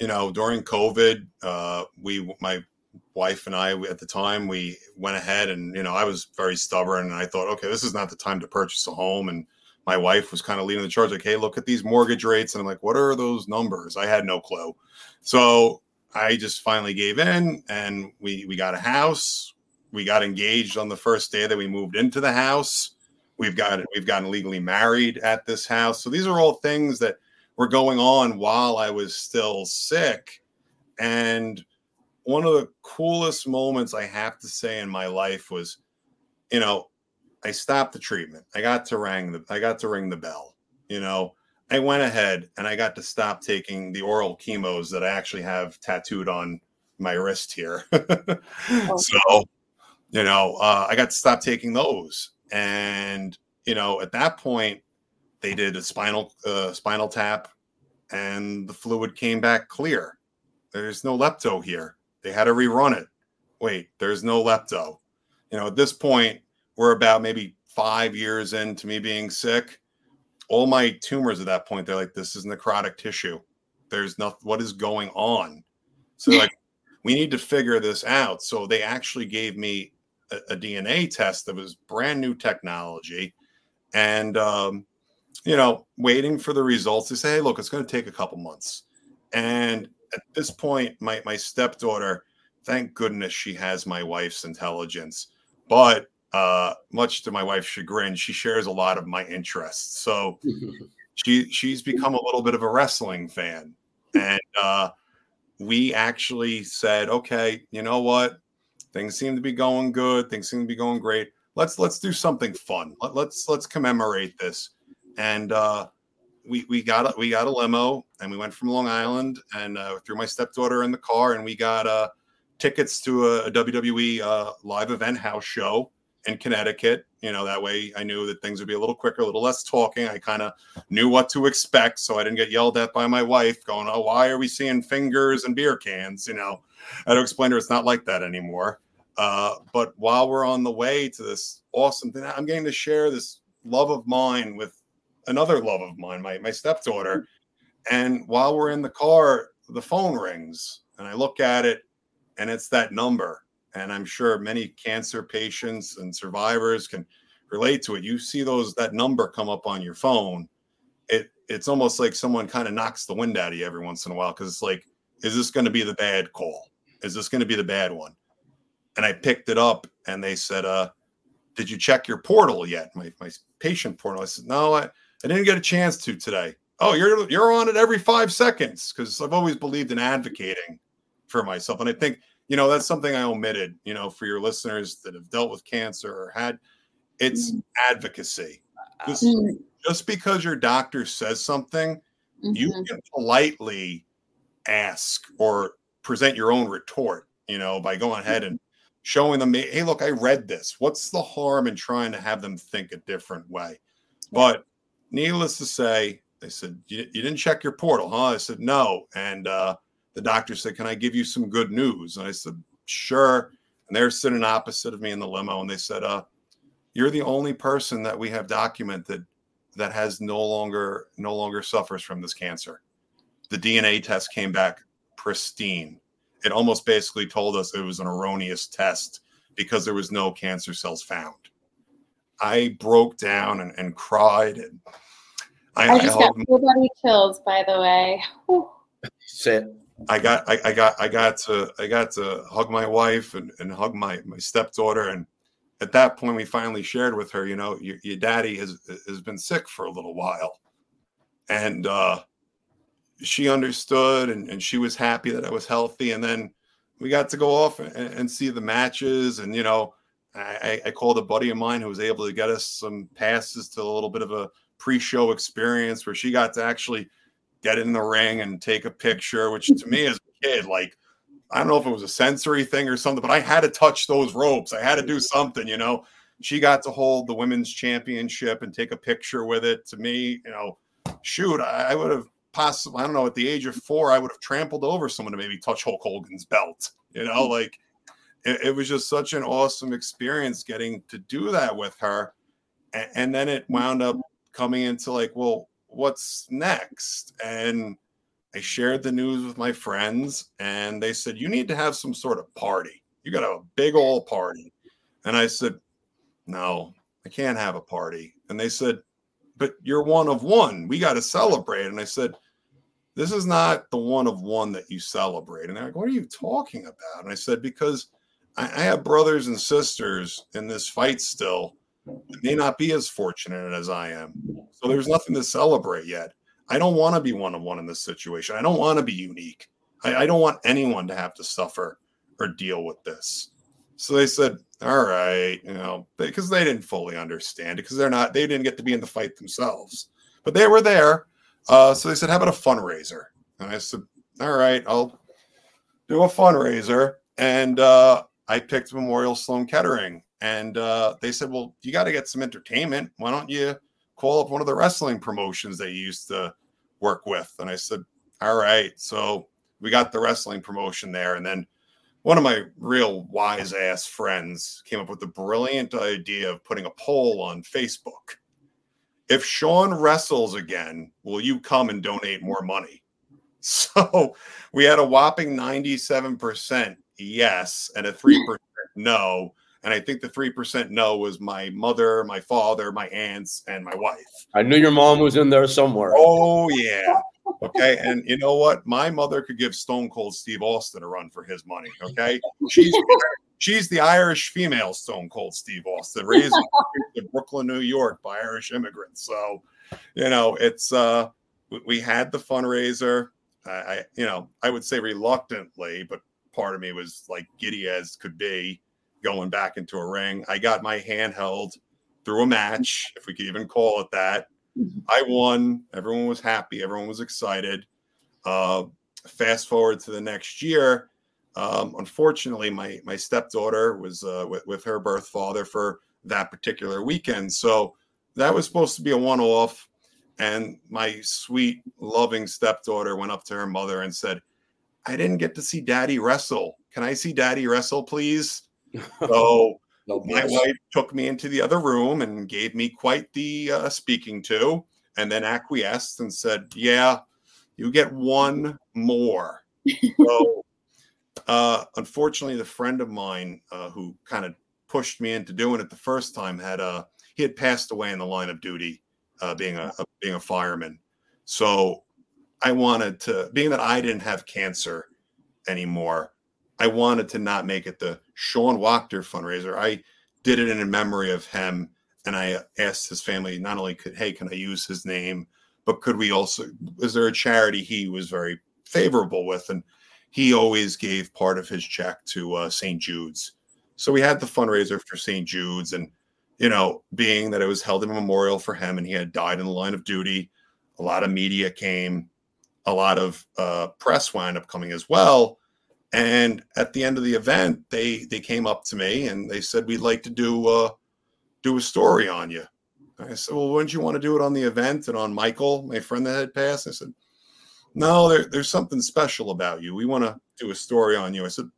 you know during covid uh we my wife and I at the time we went ahead and you know I was very stubborn and I thought okay this is not the time to purchase a home. And my wife was kind of leading the charge like hey look at these mortgage rates. And I'm like what are those numbers? I had no clue. So I just finally gave in and we we got a house. We got engaged on the first day that we moved into the house. We've got we've gotten legally married at this house. So these are all things that were going on while I was still sick. And one of the coolest moments I have to say in my life was, you know, I stopped the treatment. I got to ring the I got to ring the bell. You know, I went ahead and I got to stop taking the oral chemos that I actually have tattooed on my wrist here. Oh. So, you know, uh, I got to stop taking those, and you know, at that point, they did a spinal uh, spinal tap, and the fluid came back clear. There's no lepto here. They had to rerun it. Wait, there's no lepto. You know, at this point, we're about maybe five years into me being sick. All my tumors at that point, they're like, this is necrotic tissue. There's nothing, what is going on? So, like, we need to figure this out. So, they actually gave me a, a DNA test that was brand new technology. And, um, you know, waiting for the results. They say, hey, look, it's going to take a couple months. And at this point, my my stepdaughter, thank goodness she has my wife's intelligence, but uh, much to my wife's chagrin, she shares a lot of my interests. So she she's become a little bit of a wrestling fan, and uh, we actually said, okay, you know what, things seem to be going good, things seem to be going great. Let's let's do something fun. Let, let's let's commemorate this, and uh, we we got a, we got a limo and we went from Long Island and uh, threw my stepdaughter in the car and we got uh, tickets to a, a WWE uh, live event house show in Connecticut. You know that way I knew that things would be a little quicker, a little less talking. I kind of knew what to expect, so I didn't get yelled at by my wife going, "Oh, why are we seeing fingers and beer cans?" You know, I had to explain to her it's not like that anymore. Uh, but while we're on the way to this awesome thing, I'm getting to share this love of mine with another love of mine, my my stepdaughter. And while we're in the car, the phone rings, and I look at it, and it's that number. And I'm sure many cancer patients and survivors can relate to it. You see those that number come up on your phone. It it's almost like someone kind of knocks the wind out of you every once in a while because it's like, is this going to be the bad call? Is this going to be the bad one? And I picked it up, and they said, "Uh, did you check your portal yet? My my patient portal." I said, "No, I." I didn't get a chance to today. Oh, you're you're on it every five seconds because I've always believed in advocating for myself, and I think you know that's something I omitted. You know, for your listeners that have dealt with cancer or had, it's mm. advocacy. Just, mm. just because your doctor says something, mm-hmm. you can politely ask or present your own retort. You know, by going ahead and showing them, hey, look, I read this. What's the harm in trying to have them think a different way? But needless to say, they said, you, you, didn't check your portal, huh? I said, No. And uh, the doctor said, Can I give you some good news? And I said, Sure. And they're sitting opposite of me in the limo. And they said, uh, You're the only person that we have documented that has no longer no longer suffers from this cancer. The DNA test came back pristine. It almost basically told us it was an erroneous test because there was no cancer cells found. I broke down and, and cried. And I, I just I got full body chills, by the way. Sit. I got I, I, got I got to I got to hug my wife and, and hug my my stepdaughter and at that point, we finally shared with her, you know, your, your daddy has has been sick for a little while, and uh, she understood, and, and she was happy that I was healthy. And then we got to go off and, and see the matches, and you know, I, I, called a buddy of mine who was able to get us some passes to a little bit of a pre-show experience where she got to actually get in the ring and take a picture, which to me as a kid, like I don't know if it was a sensory thing or something, but I had to touch those ropes. I had to do something, you know. She got to hold the women's championship and take a picture with it. To me, you know, shoot, I, I would have possibly, I don't know, at the age of four, I would have trampled over someone to maybe touch Hulk Hogan's belt. You know, hmm. like it, it was just such an awesome experience getting to do that with her. And, and then it wound up coming into like, well, what's next? And I shared the news with my friends, and they said, You need to have some sort of party. You got to have a big old party. And I said, No, I can't have a party. And they said, But you're one of one. We got to celebrate. And I said, This is not the one of one that you celebrate. And they're like, What are you talking about? And I said, Because I, I have brothers and sisters in this fight still that may not be as fortunate as I am. So there's nothing to celebrate yet. I don't want to be one on one in this situation. I don't want to be unique. I, I, don't want anyone to have to suffer or deal with this. So they said, all right, you know, because they didn't fully understand it because they're not, they didn't get to be in the fight themselves, but they were there. Uh, so they said, how about a fundraiser? And I said, all right, I'll do a fundraiser. And uh, I picked Memorial Sloan Kettering. And uh, they said, well, you got to get some entertainment. Why don't you call up one of the wrestling promotions that you used to work with. And I said, all right. So we got the wrestling promotion there. And then one of my real wise ass friends came up with the brilliant idea of putting a poll on Facebook. If Sean wrestles again, will you come and donate more money? So we had a whopping 97% yes and a 3% no. And I think the 3% no was my mother, my father, my aunts, and my wife. I knew your mom was in there somewhere. Oh, yeah. Okay. And you know what? My mother could give Stone Cold Steve Austin a run for his money. Okay. She's she's the Irish female Stone Cold Steve Austin, raised in Brooklyn, New York by Irish immigrants. So, you know, it's uh we had the fundraiser. I, you know, I would say reluctantly, but part of me was like giddy as could be going back into a ring. I got my hand held through a match, if we could even call it that. Mm-hmm. I won. Everyone was happy. Everyone was excited. Uh, fast forward to the next year. Um, unfortunately, my my stepdaughter was uh, with, with her birth father for that particular weekend. So that was supposed to be a one off. And my sweet, loving stepdaughter went up to her mother and said, I didn't get to see daddy wrestle. Can I see daddy wrestle, please? So no my wife took me into the other room and gave me quite the uh, speaking to, and then acquiesced and said, "Yeah, you get one more." so, uh, unfortunately, the friend of mine uh, who kind of pushed me into doing it the first time had a uh, he had passed away in the line of duty, uh, being a, a being a fireman. So I wanted to, being that I didn't have cancer anymore, I wanted to not make it the Sean Wachter fundraiser. I did it in memory of him, and I asked his family not only could, hey, can I use his name, but could we also? Is there a charity he was very favorable with, and he always gave part of his check to uh, St. Jude's. So we had the fundraiser for St. Jude's, and you know, being that it was held in memorial for him, and he had died in the line of duty, a lot of media came, a lot of uh, press wound up coming as well and at the end of the event, they they came up to me and they said, "We'd like to do uh, do a story on you." I said, "Well, wouldn't you want to do it on the event and on Michael, my friend that had passed?" I said, "No, there, there's something special about you. We want to do a story on you." I said,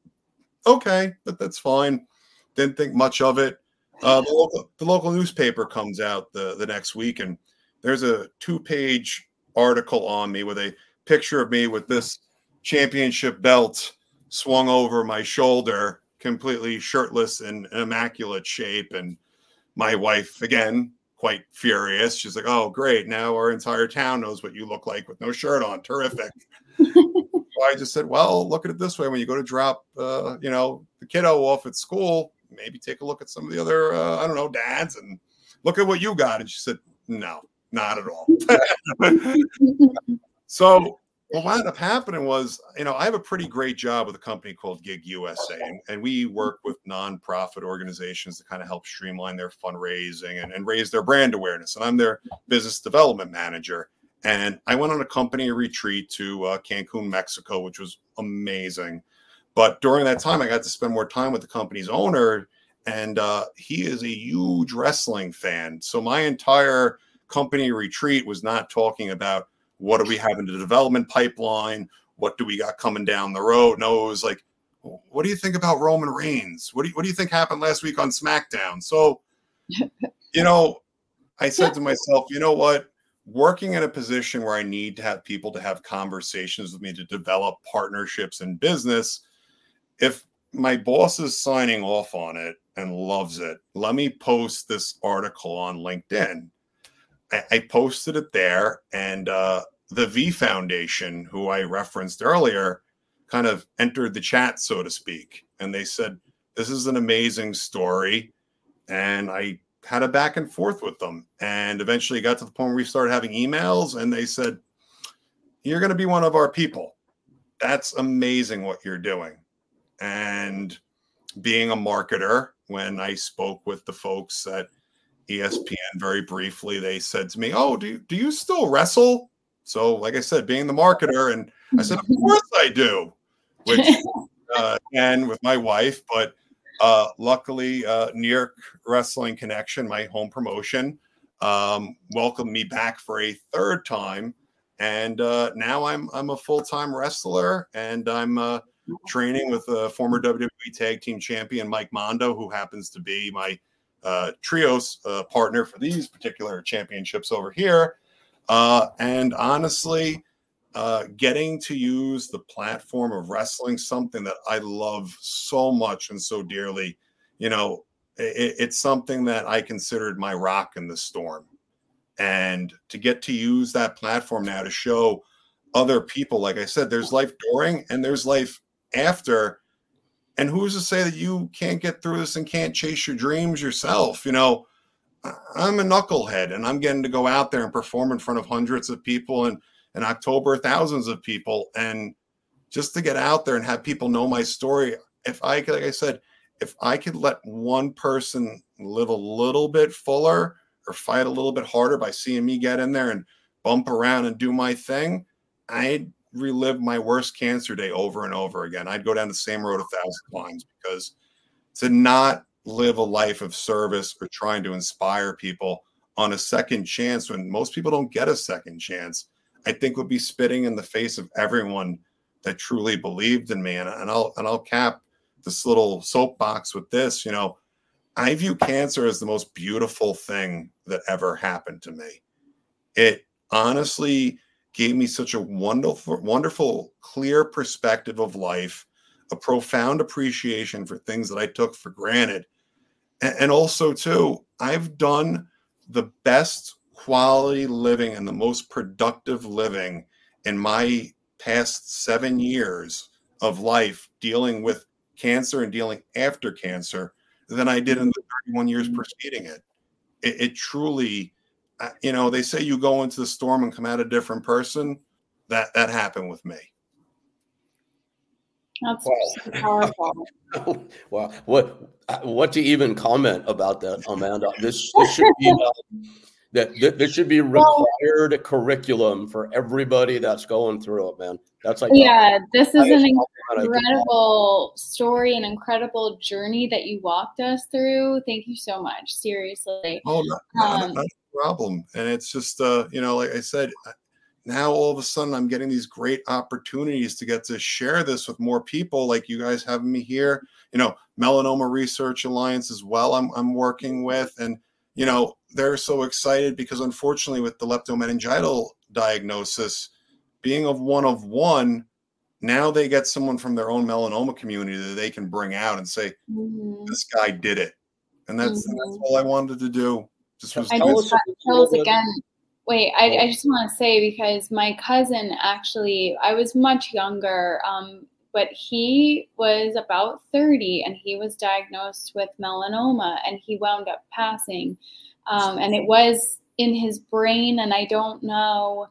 "Okay, but that's fine." Didn't think much of it. Uh, the, local, the local newspaper comes out the the next week, and there's a two page article on me with a picture of me with this championship belt swung over my shoulder, completely shirtless and immaculate shape. And my wife, again, quite furious. She's like, "Oh, great! Now our entire town knows what you look like with no shirt on. Terrific." so I just said, "Well, look at it this way: when you go to drop, uh, you know, the kiddo off at school, maybe take a look at some of the other, uh, I don't know, dads and look at what you got. And she said, no, not at all. so what wound up happening was, you know, I have a pretty great job with a company called Gig USA, and, and we work with nonprofit organizations to kind of help streamline their fundraising and, and raise their brand awareness. And I'm their business development manager. And I went on a company retreat to uh, Cancun, Mexico, which was amazing. But during that time, I got to spend more time with the company's owner, and uh, he is a huge wrestling fan. So my entire company retreat was not talking about what do we have in the development pipeline, what do we got coming down the road. No, it was like, what do you think about Roman Reigns? What do you, what do you think happened last week on SmackDown? So, you know, I said to myself, you know what? working in a position where I need to have people to have conversations with me to develop partnerships in business, if my boss is signing off on it and loves it, let me post this article on LinkedIn. I, I posted it there, and uh, the V Foundation, who I referenced earlier, kind of entered the chat, so to speak. And they said, This is an amazing story. And I had a back and forth with them and eventually got to the point where we started having emails and they said you're going to be one of our people that's amazing what you're doing and being a marketer when i spoke with the folks at espn very briefly they said to me oh do, do you still wrestle so like i said being the marketer and i said of course i do which uh, and with my wife but uh, luckily, uh, New York Wrestling Connection, my home promotion, um, welcomed me back for a third time, and uh, now I'm I'm a full time wrestler, and I'm uh, training with a former WWE Tag Team Champion Mike Mondo, who happens to be my uh, trios uh, partner for these particular championships over here. Uh, and honestly, uh, getting to use the platform of wrestling, something that I love so much and so dearly. You know, it, it's something that I considered my rock in the storm. And to get to use that platform now to show other people, like I said, there's life during and there's life after. And who's to say that you can't get through this and can't chase your dreams yourself? You know, I'm a knucklehead and I'm getting to go out there and perform in front of hundreds of people and in October, thousands of people. And just to get out there and have people know my story, if I could, like I said, if I could let one person live a little bit fuller or fight a little bit harder by seeing me get in there and bump around and do my thing, I'd relive my worst cancer day over and over again. I'd go down the same road a thousand times because to not live a life of service or trying to inspire people on a second chance when most people don't get a second chance I think would be spitting in the face of everyone that truly believed in me. And, and I'll and I'll cap this little soapbox with this. You know, I view cancer as the most beautiful thing that ever happened to me. It honestly gave me such a wonderful, wonderful, clear perspective of life, a profound appreciation for things that I took for granted. And, also, too, I've done the best quality living and the most productive living in my past seven years of life dealing with cancer and dealing after cancer than I did in the 31 years mm-hmm. preceding it. It, it truly, uh, you know, they say you go into the storm and come out a different person. That that happened with me. That's wow. powerful. wow. What what to even comment about that, Amanda? This, this should be uh, that, that this should be required well, curriculum for everybody that's going through it, man. That's like yeah, this is an incredible story, an incredible journey that you walked us through. Thank you so much. Seriously. Oh, no, um, not a problem. And it's just uh, you know, like I said, now all of a sudden I'm getting these great opportunities to get to share this with more people, like you guys having me here. You know, Melanoma Research Alliance as well. I'm I'm working with and you know, they're so excited because unfortunately, with the leptomeningeal diagnosis being of one of one, now they get someone from their own melanoma community that they can bring out and say, mm-hmm. "This guy did it," and that's mm-hmm. that's all I wanted to do. Just was I just got again. Wait, I, I just want to say because my cousin actually, I was much younger. Um, but he was about 30 and he was diagnosed with melanoma and he wound up passing. Um, and it was in his brain, and I don't know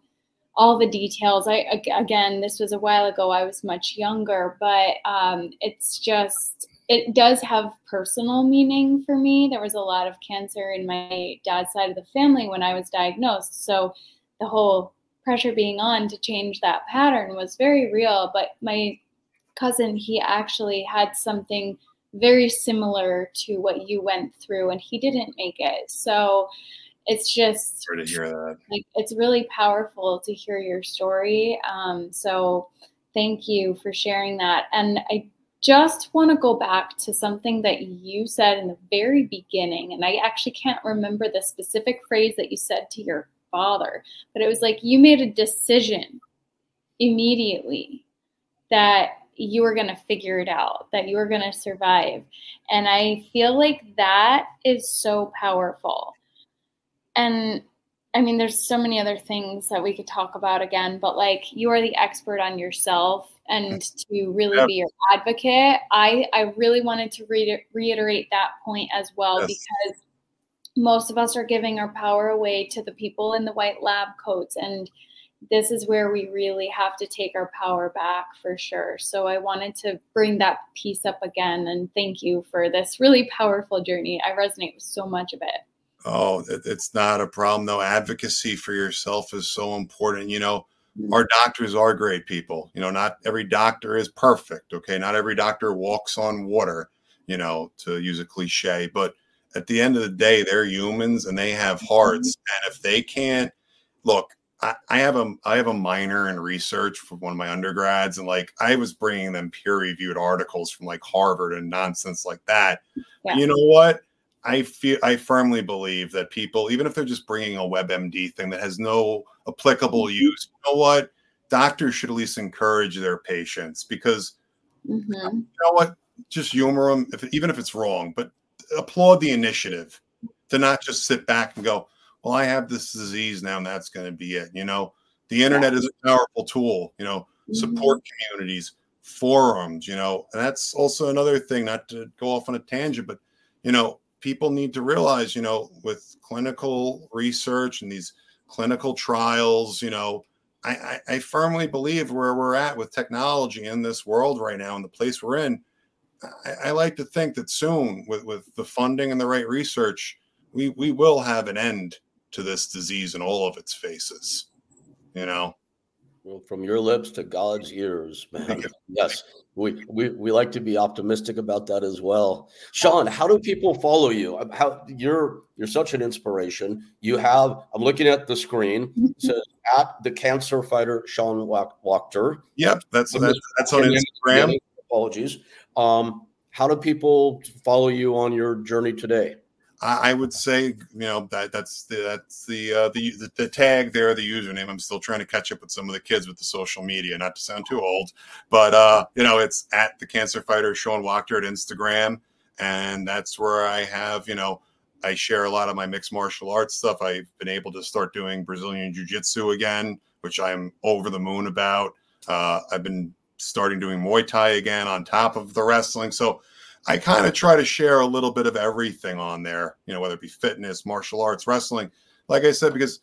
all the details. I again, this was a while ago. I was much younger, but um, it's just it does have personal meaning for me. There was a lot of cancer in my dad's side of the family when I was diagnosed, so the whole pressure being on to change that pattern was very real. But my cousin, he actually had something very similar to what you went through, and he didn't make it. So it's just to hear that. Like, it's really powerful to hear your story. Um, so thank you for sharing that. And I just want to go back to something that you said in the very beginning. And I actually can't remember the specific phrase that you said to your father, but it was like you made a decision immediately that you were going to figure it out, that you were going to survive. And I feel like that is so powerful. And I mean, there's so many other things that we could talk about again, but like you are the expert on yourself and mm. to really yep. be your advocate. I, I really wanted to re- reiterate that point as well yes. because most of us are giving our power away to the people in the white lab coats and this is where we really have to take our power back for sure. So I wanted to bring that piece up again and thank you for this really powerful journey. I resonate with so much of it. Oh, it's not a problem. No, advocacy for yourself is so important. You know. Our doctors are great people. You know, not every doctor is perfect. Okay. Not every doctor walks on water, you know, to use a cliche, but at the end of the day, they're humans and they have hearts. Mm-hmm. And if they can't look, I, I have a I have a minor in research from one of my undergrads, and like I was bringing them peer reviewed articles from like Harvard and nonsense like that. Yeah. You know what? I feel I firmly believe that people, even if they're just bringing a WebMD thing that has no applicable mm-hmm. use, you know what? Doctors should at least encourage their patients because mm-hmm. you know what? Just humor them, if, even if it's wrong, but applaud the initiative to not just sit back and go, well, I have this disease now, and that's going to be it. You know, the internet is a powerful tool. You know, mm-hmm. support communities, forums. You know, and that's also another thing. Not to go off on a tangent, but you know, people need to realize, you know, with clinical research and these clinical trials, you know, I, I, I firmly believe where we're at with technology in this world right now and the place we're in. I, I like to think that soon, with with the funding and the right research, we we will have an end to this disease in all of its faces. You know. Well, from your lips to God's ears, man. yes, we, we we like to be optimistic about that as well. Sean, how do people follow you? How you're you're such an inspiration. You have I'm looking at the screen. It says at the cancer fighter Sean Wachter. Yep, that's that's, that's on Instagram. Apologies. Um, how do people follow you on your journey today? I would say, you know, that that's the that's the, uh, the, the the tag there, the username. I'm still trying to catch up with some of the kids with the social media, not to sound too old, but uh, you know, it's at the Cancer Fighter Sean Wachter at Instagram, and that's where I have, you know, I share a lot of my mixed martial arts stuff. I've been able to start doing Brazilian Jiu Jitsu again, which I'm over the moon about. Uh, I've been starting doing Muay Thai again on top of the wrestling, so I kind of try to share a little bit of everything on there, you know, whether it be fitness, martial arts, wrestling. Like I said, because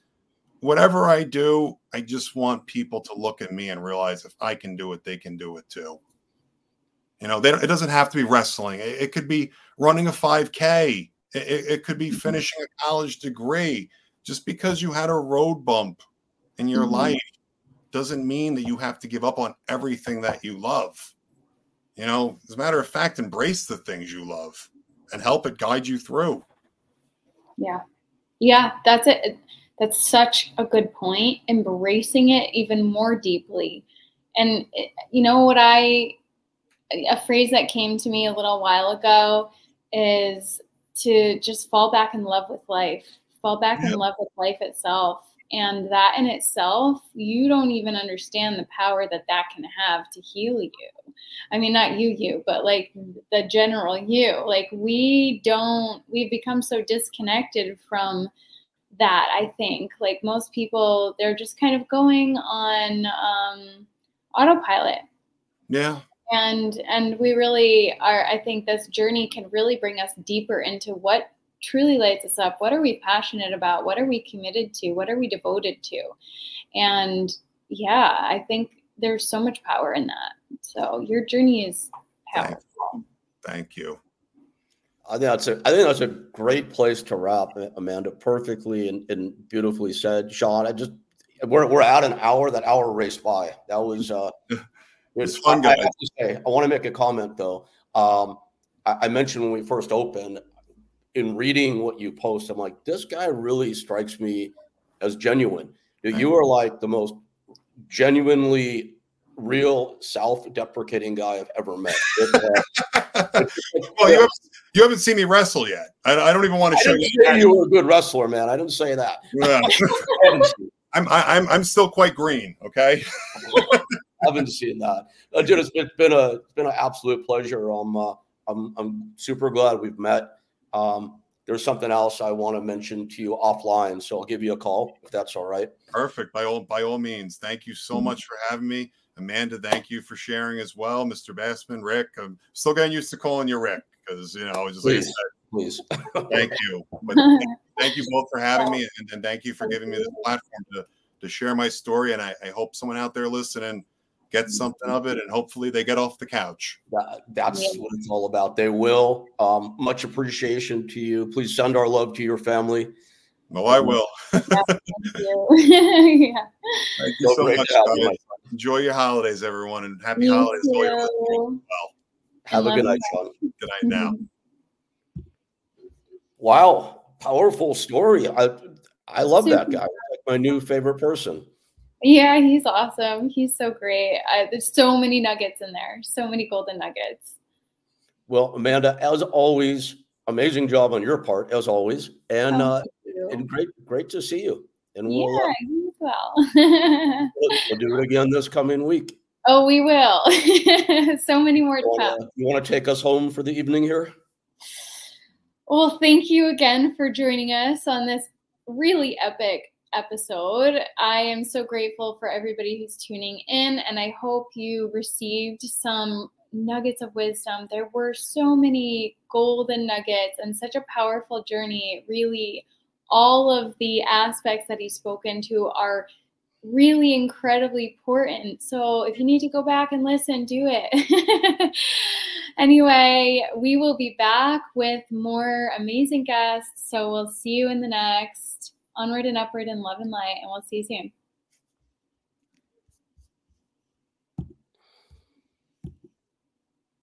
whatever I do, I just want people to look at me and realize if I can do it, they can do it too. You know, they, it doesn't have to be wrestling. It, it could be running a 5K. It, it, could be mm-hmm. finishing a college degree. Just because you had a road bump in your mm-hmm. life doesn't mean that you have to give up on everything that you love. You know, as a matter of fact, embrace the things you love and help it guide you through. Yeah. Yeah, that's it. That's such a good point. Embracing it even more deeply. And, you know, what I, a phrase that came to me a little while ago is to just fall back in love with life, fall back in love with life itself. And that in itself, you don't even understand the power that that can have to heal you. I mean, not you, you, but like the general you. Like, we don't, we've become so disconnected from that, I think. Like, most people, they're just kind of going on um, autopilot. Yeah. and and we really are i think this journey can really bring us deeper into what truly lights us up what are we passionate about what are we committed to what are we devoted to and yeah i think there's so much power in that so your journey is powerful thank you I think that's a I think that's a great place to wrap, Amanda. Perfectly and, and beautifully said, Sean. I just we're we're at an hour. That hour raced by. That was uh, it's fun. I, I, have to say, I want to make a comment though. Um, I, I, mentioned when we first opened, in reading what you post, I'm like, this guy really strikes me as genuine. You are like the most genuinely real self-deprecating guy I've ever met. Uh, well, you haven't, you haven't seen me wrestle yet. I, I don't even want to show you. you were a good wrestler, man. I didn't say that. Yeah. I'm I'm I'm still quite green. Okay. I haven't seen that. Uh, dude, it's, it's been a it's been an absolute pleasure. I'm uh, I'm I'm super glad we've met. Um, there's something else I want to mention to you offline, so I'll give you a call if that's all right. Perfect. By all by all means, thank you so much for having me. Amanda, thank you for sharing as well. Mr. Bassman, Rick, I'm still getting used to calling you Rick because you know, I was just please, like please. thank you. But thank you both for having me, and, and thank you for giving me this platform to to share my story. And I, I hope someone out there listening gets something of it, and hopefully they get off the couch. That, that's yeah. what it's all about. They will. Um, much appreciation to you. Please send our love to your family. No, I will. yeah, thank you. yeah. Thank you so, so much. You, Enjoy your holidays, everyone, and happy Me holidays to well. Have a good night, Sean. Good night now. Wow, powerful story. I I love Super. that guy. Like my new favorite person. Yeah, he's awesome. He's so great. I, there's so many nuggets in there. So many golden nuggets. Well, Amanda, as always, amazing job on your part, as always, and oh, uh, and great great to see you. And we'll, yeah, uh, you we'll, we'll do it again this coming week. Oh, we will. so many more to come. You want to take us home for the evening here? Well, thank you again for joining us on this really epic episode. I am so grateful for everybody who's tuning in, and I hope you received some nuggets of wisdom. There were so many golden nuggets and such a powerful journey. Really, all of the aspects that he's spoken to are really incredibly important. So if you need to go back and listen, do it. anyway, we will be back with more amazing guests. So we'll see you in the next onward and upward in love and light, and we'll see you soon.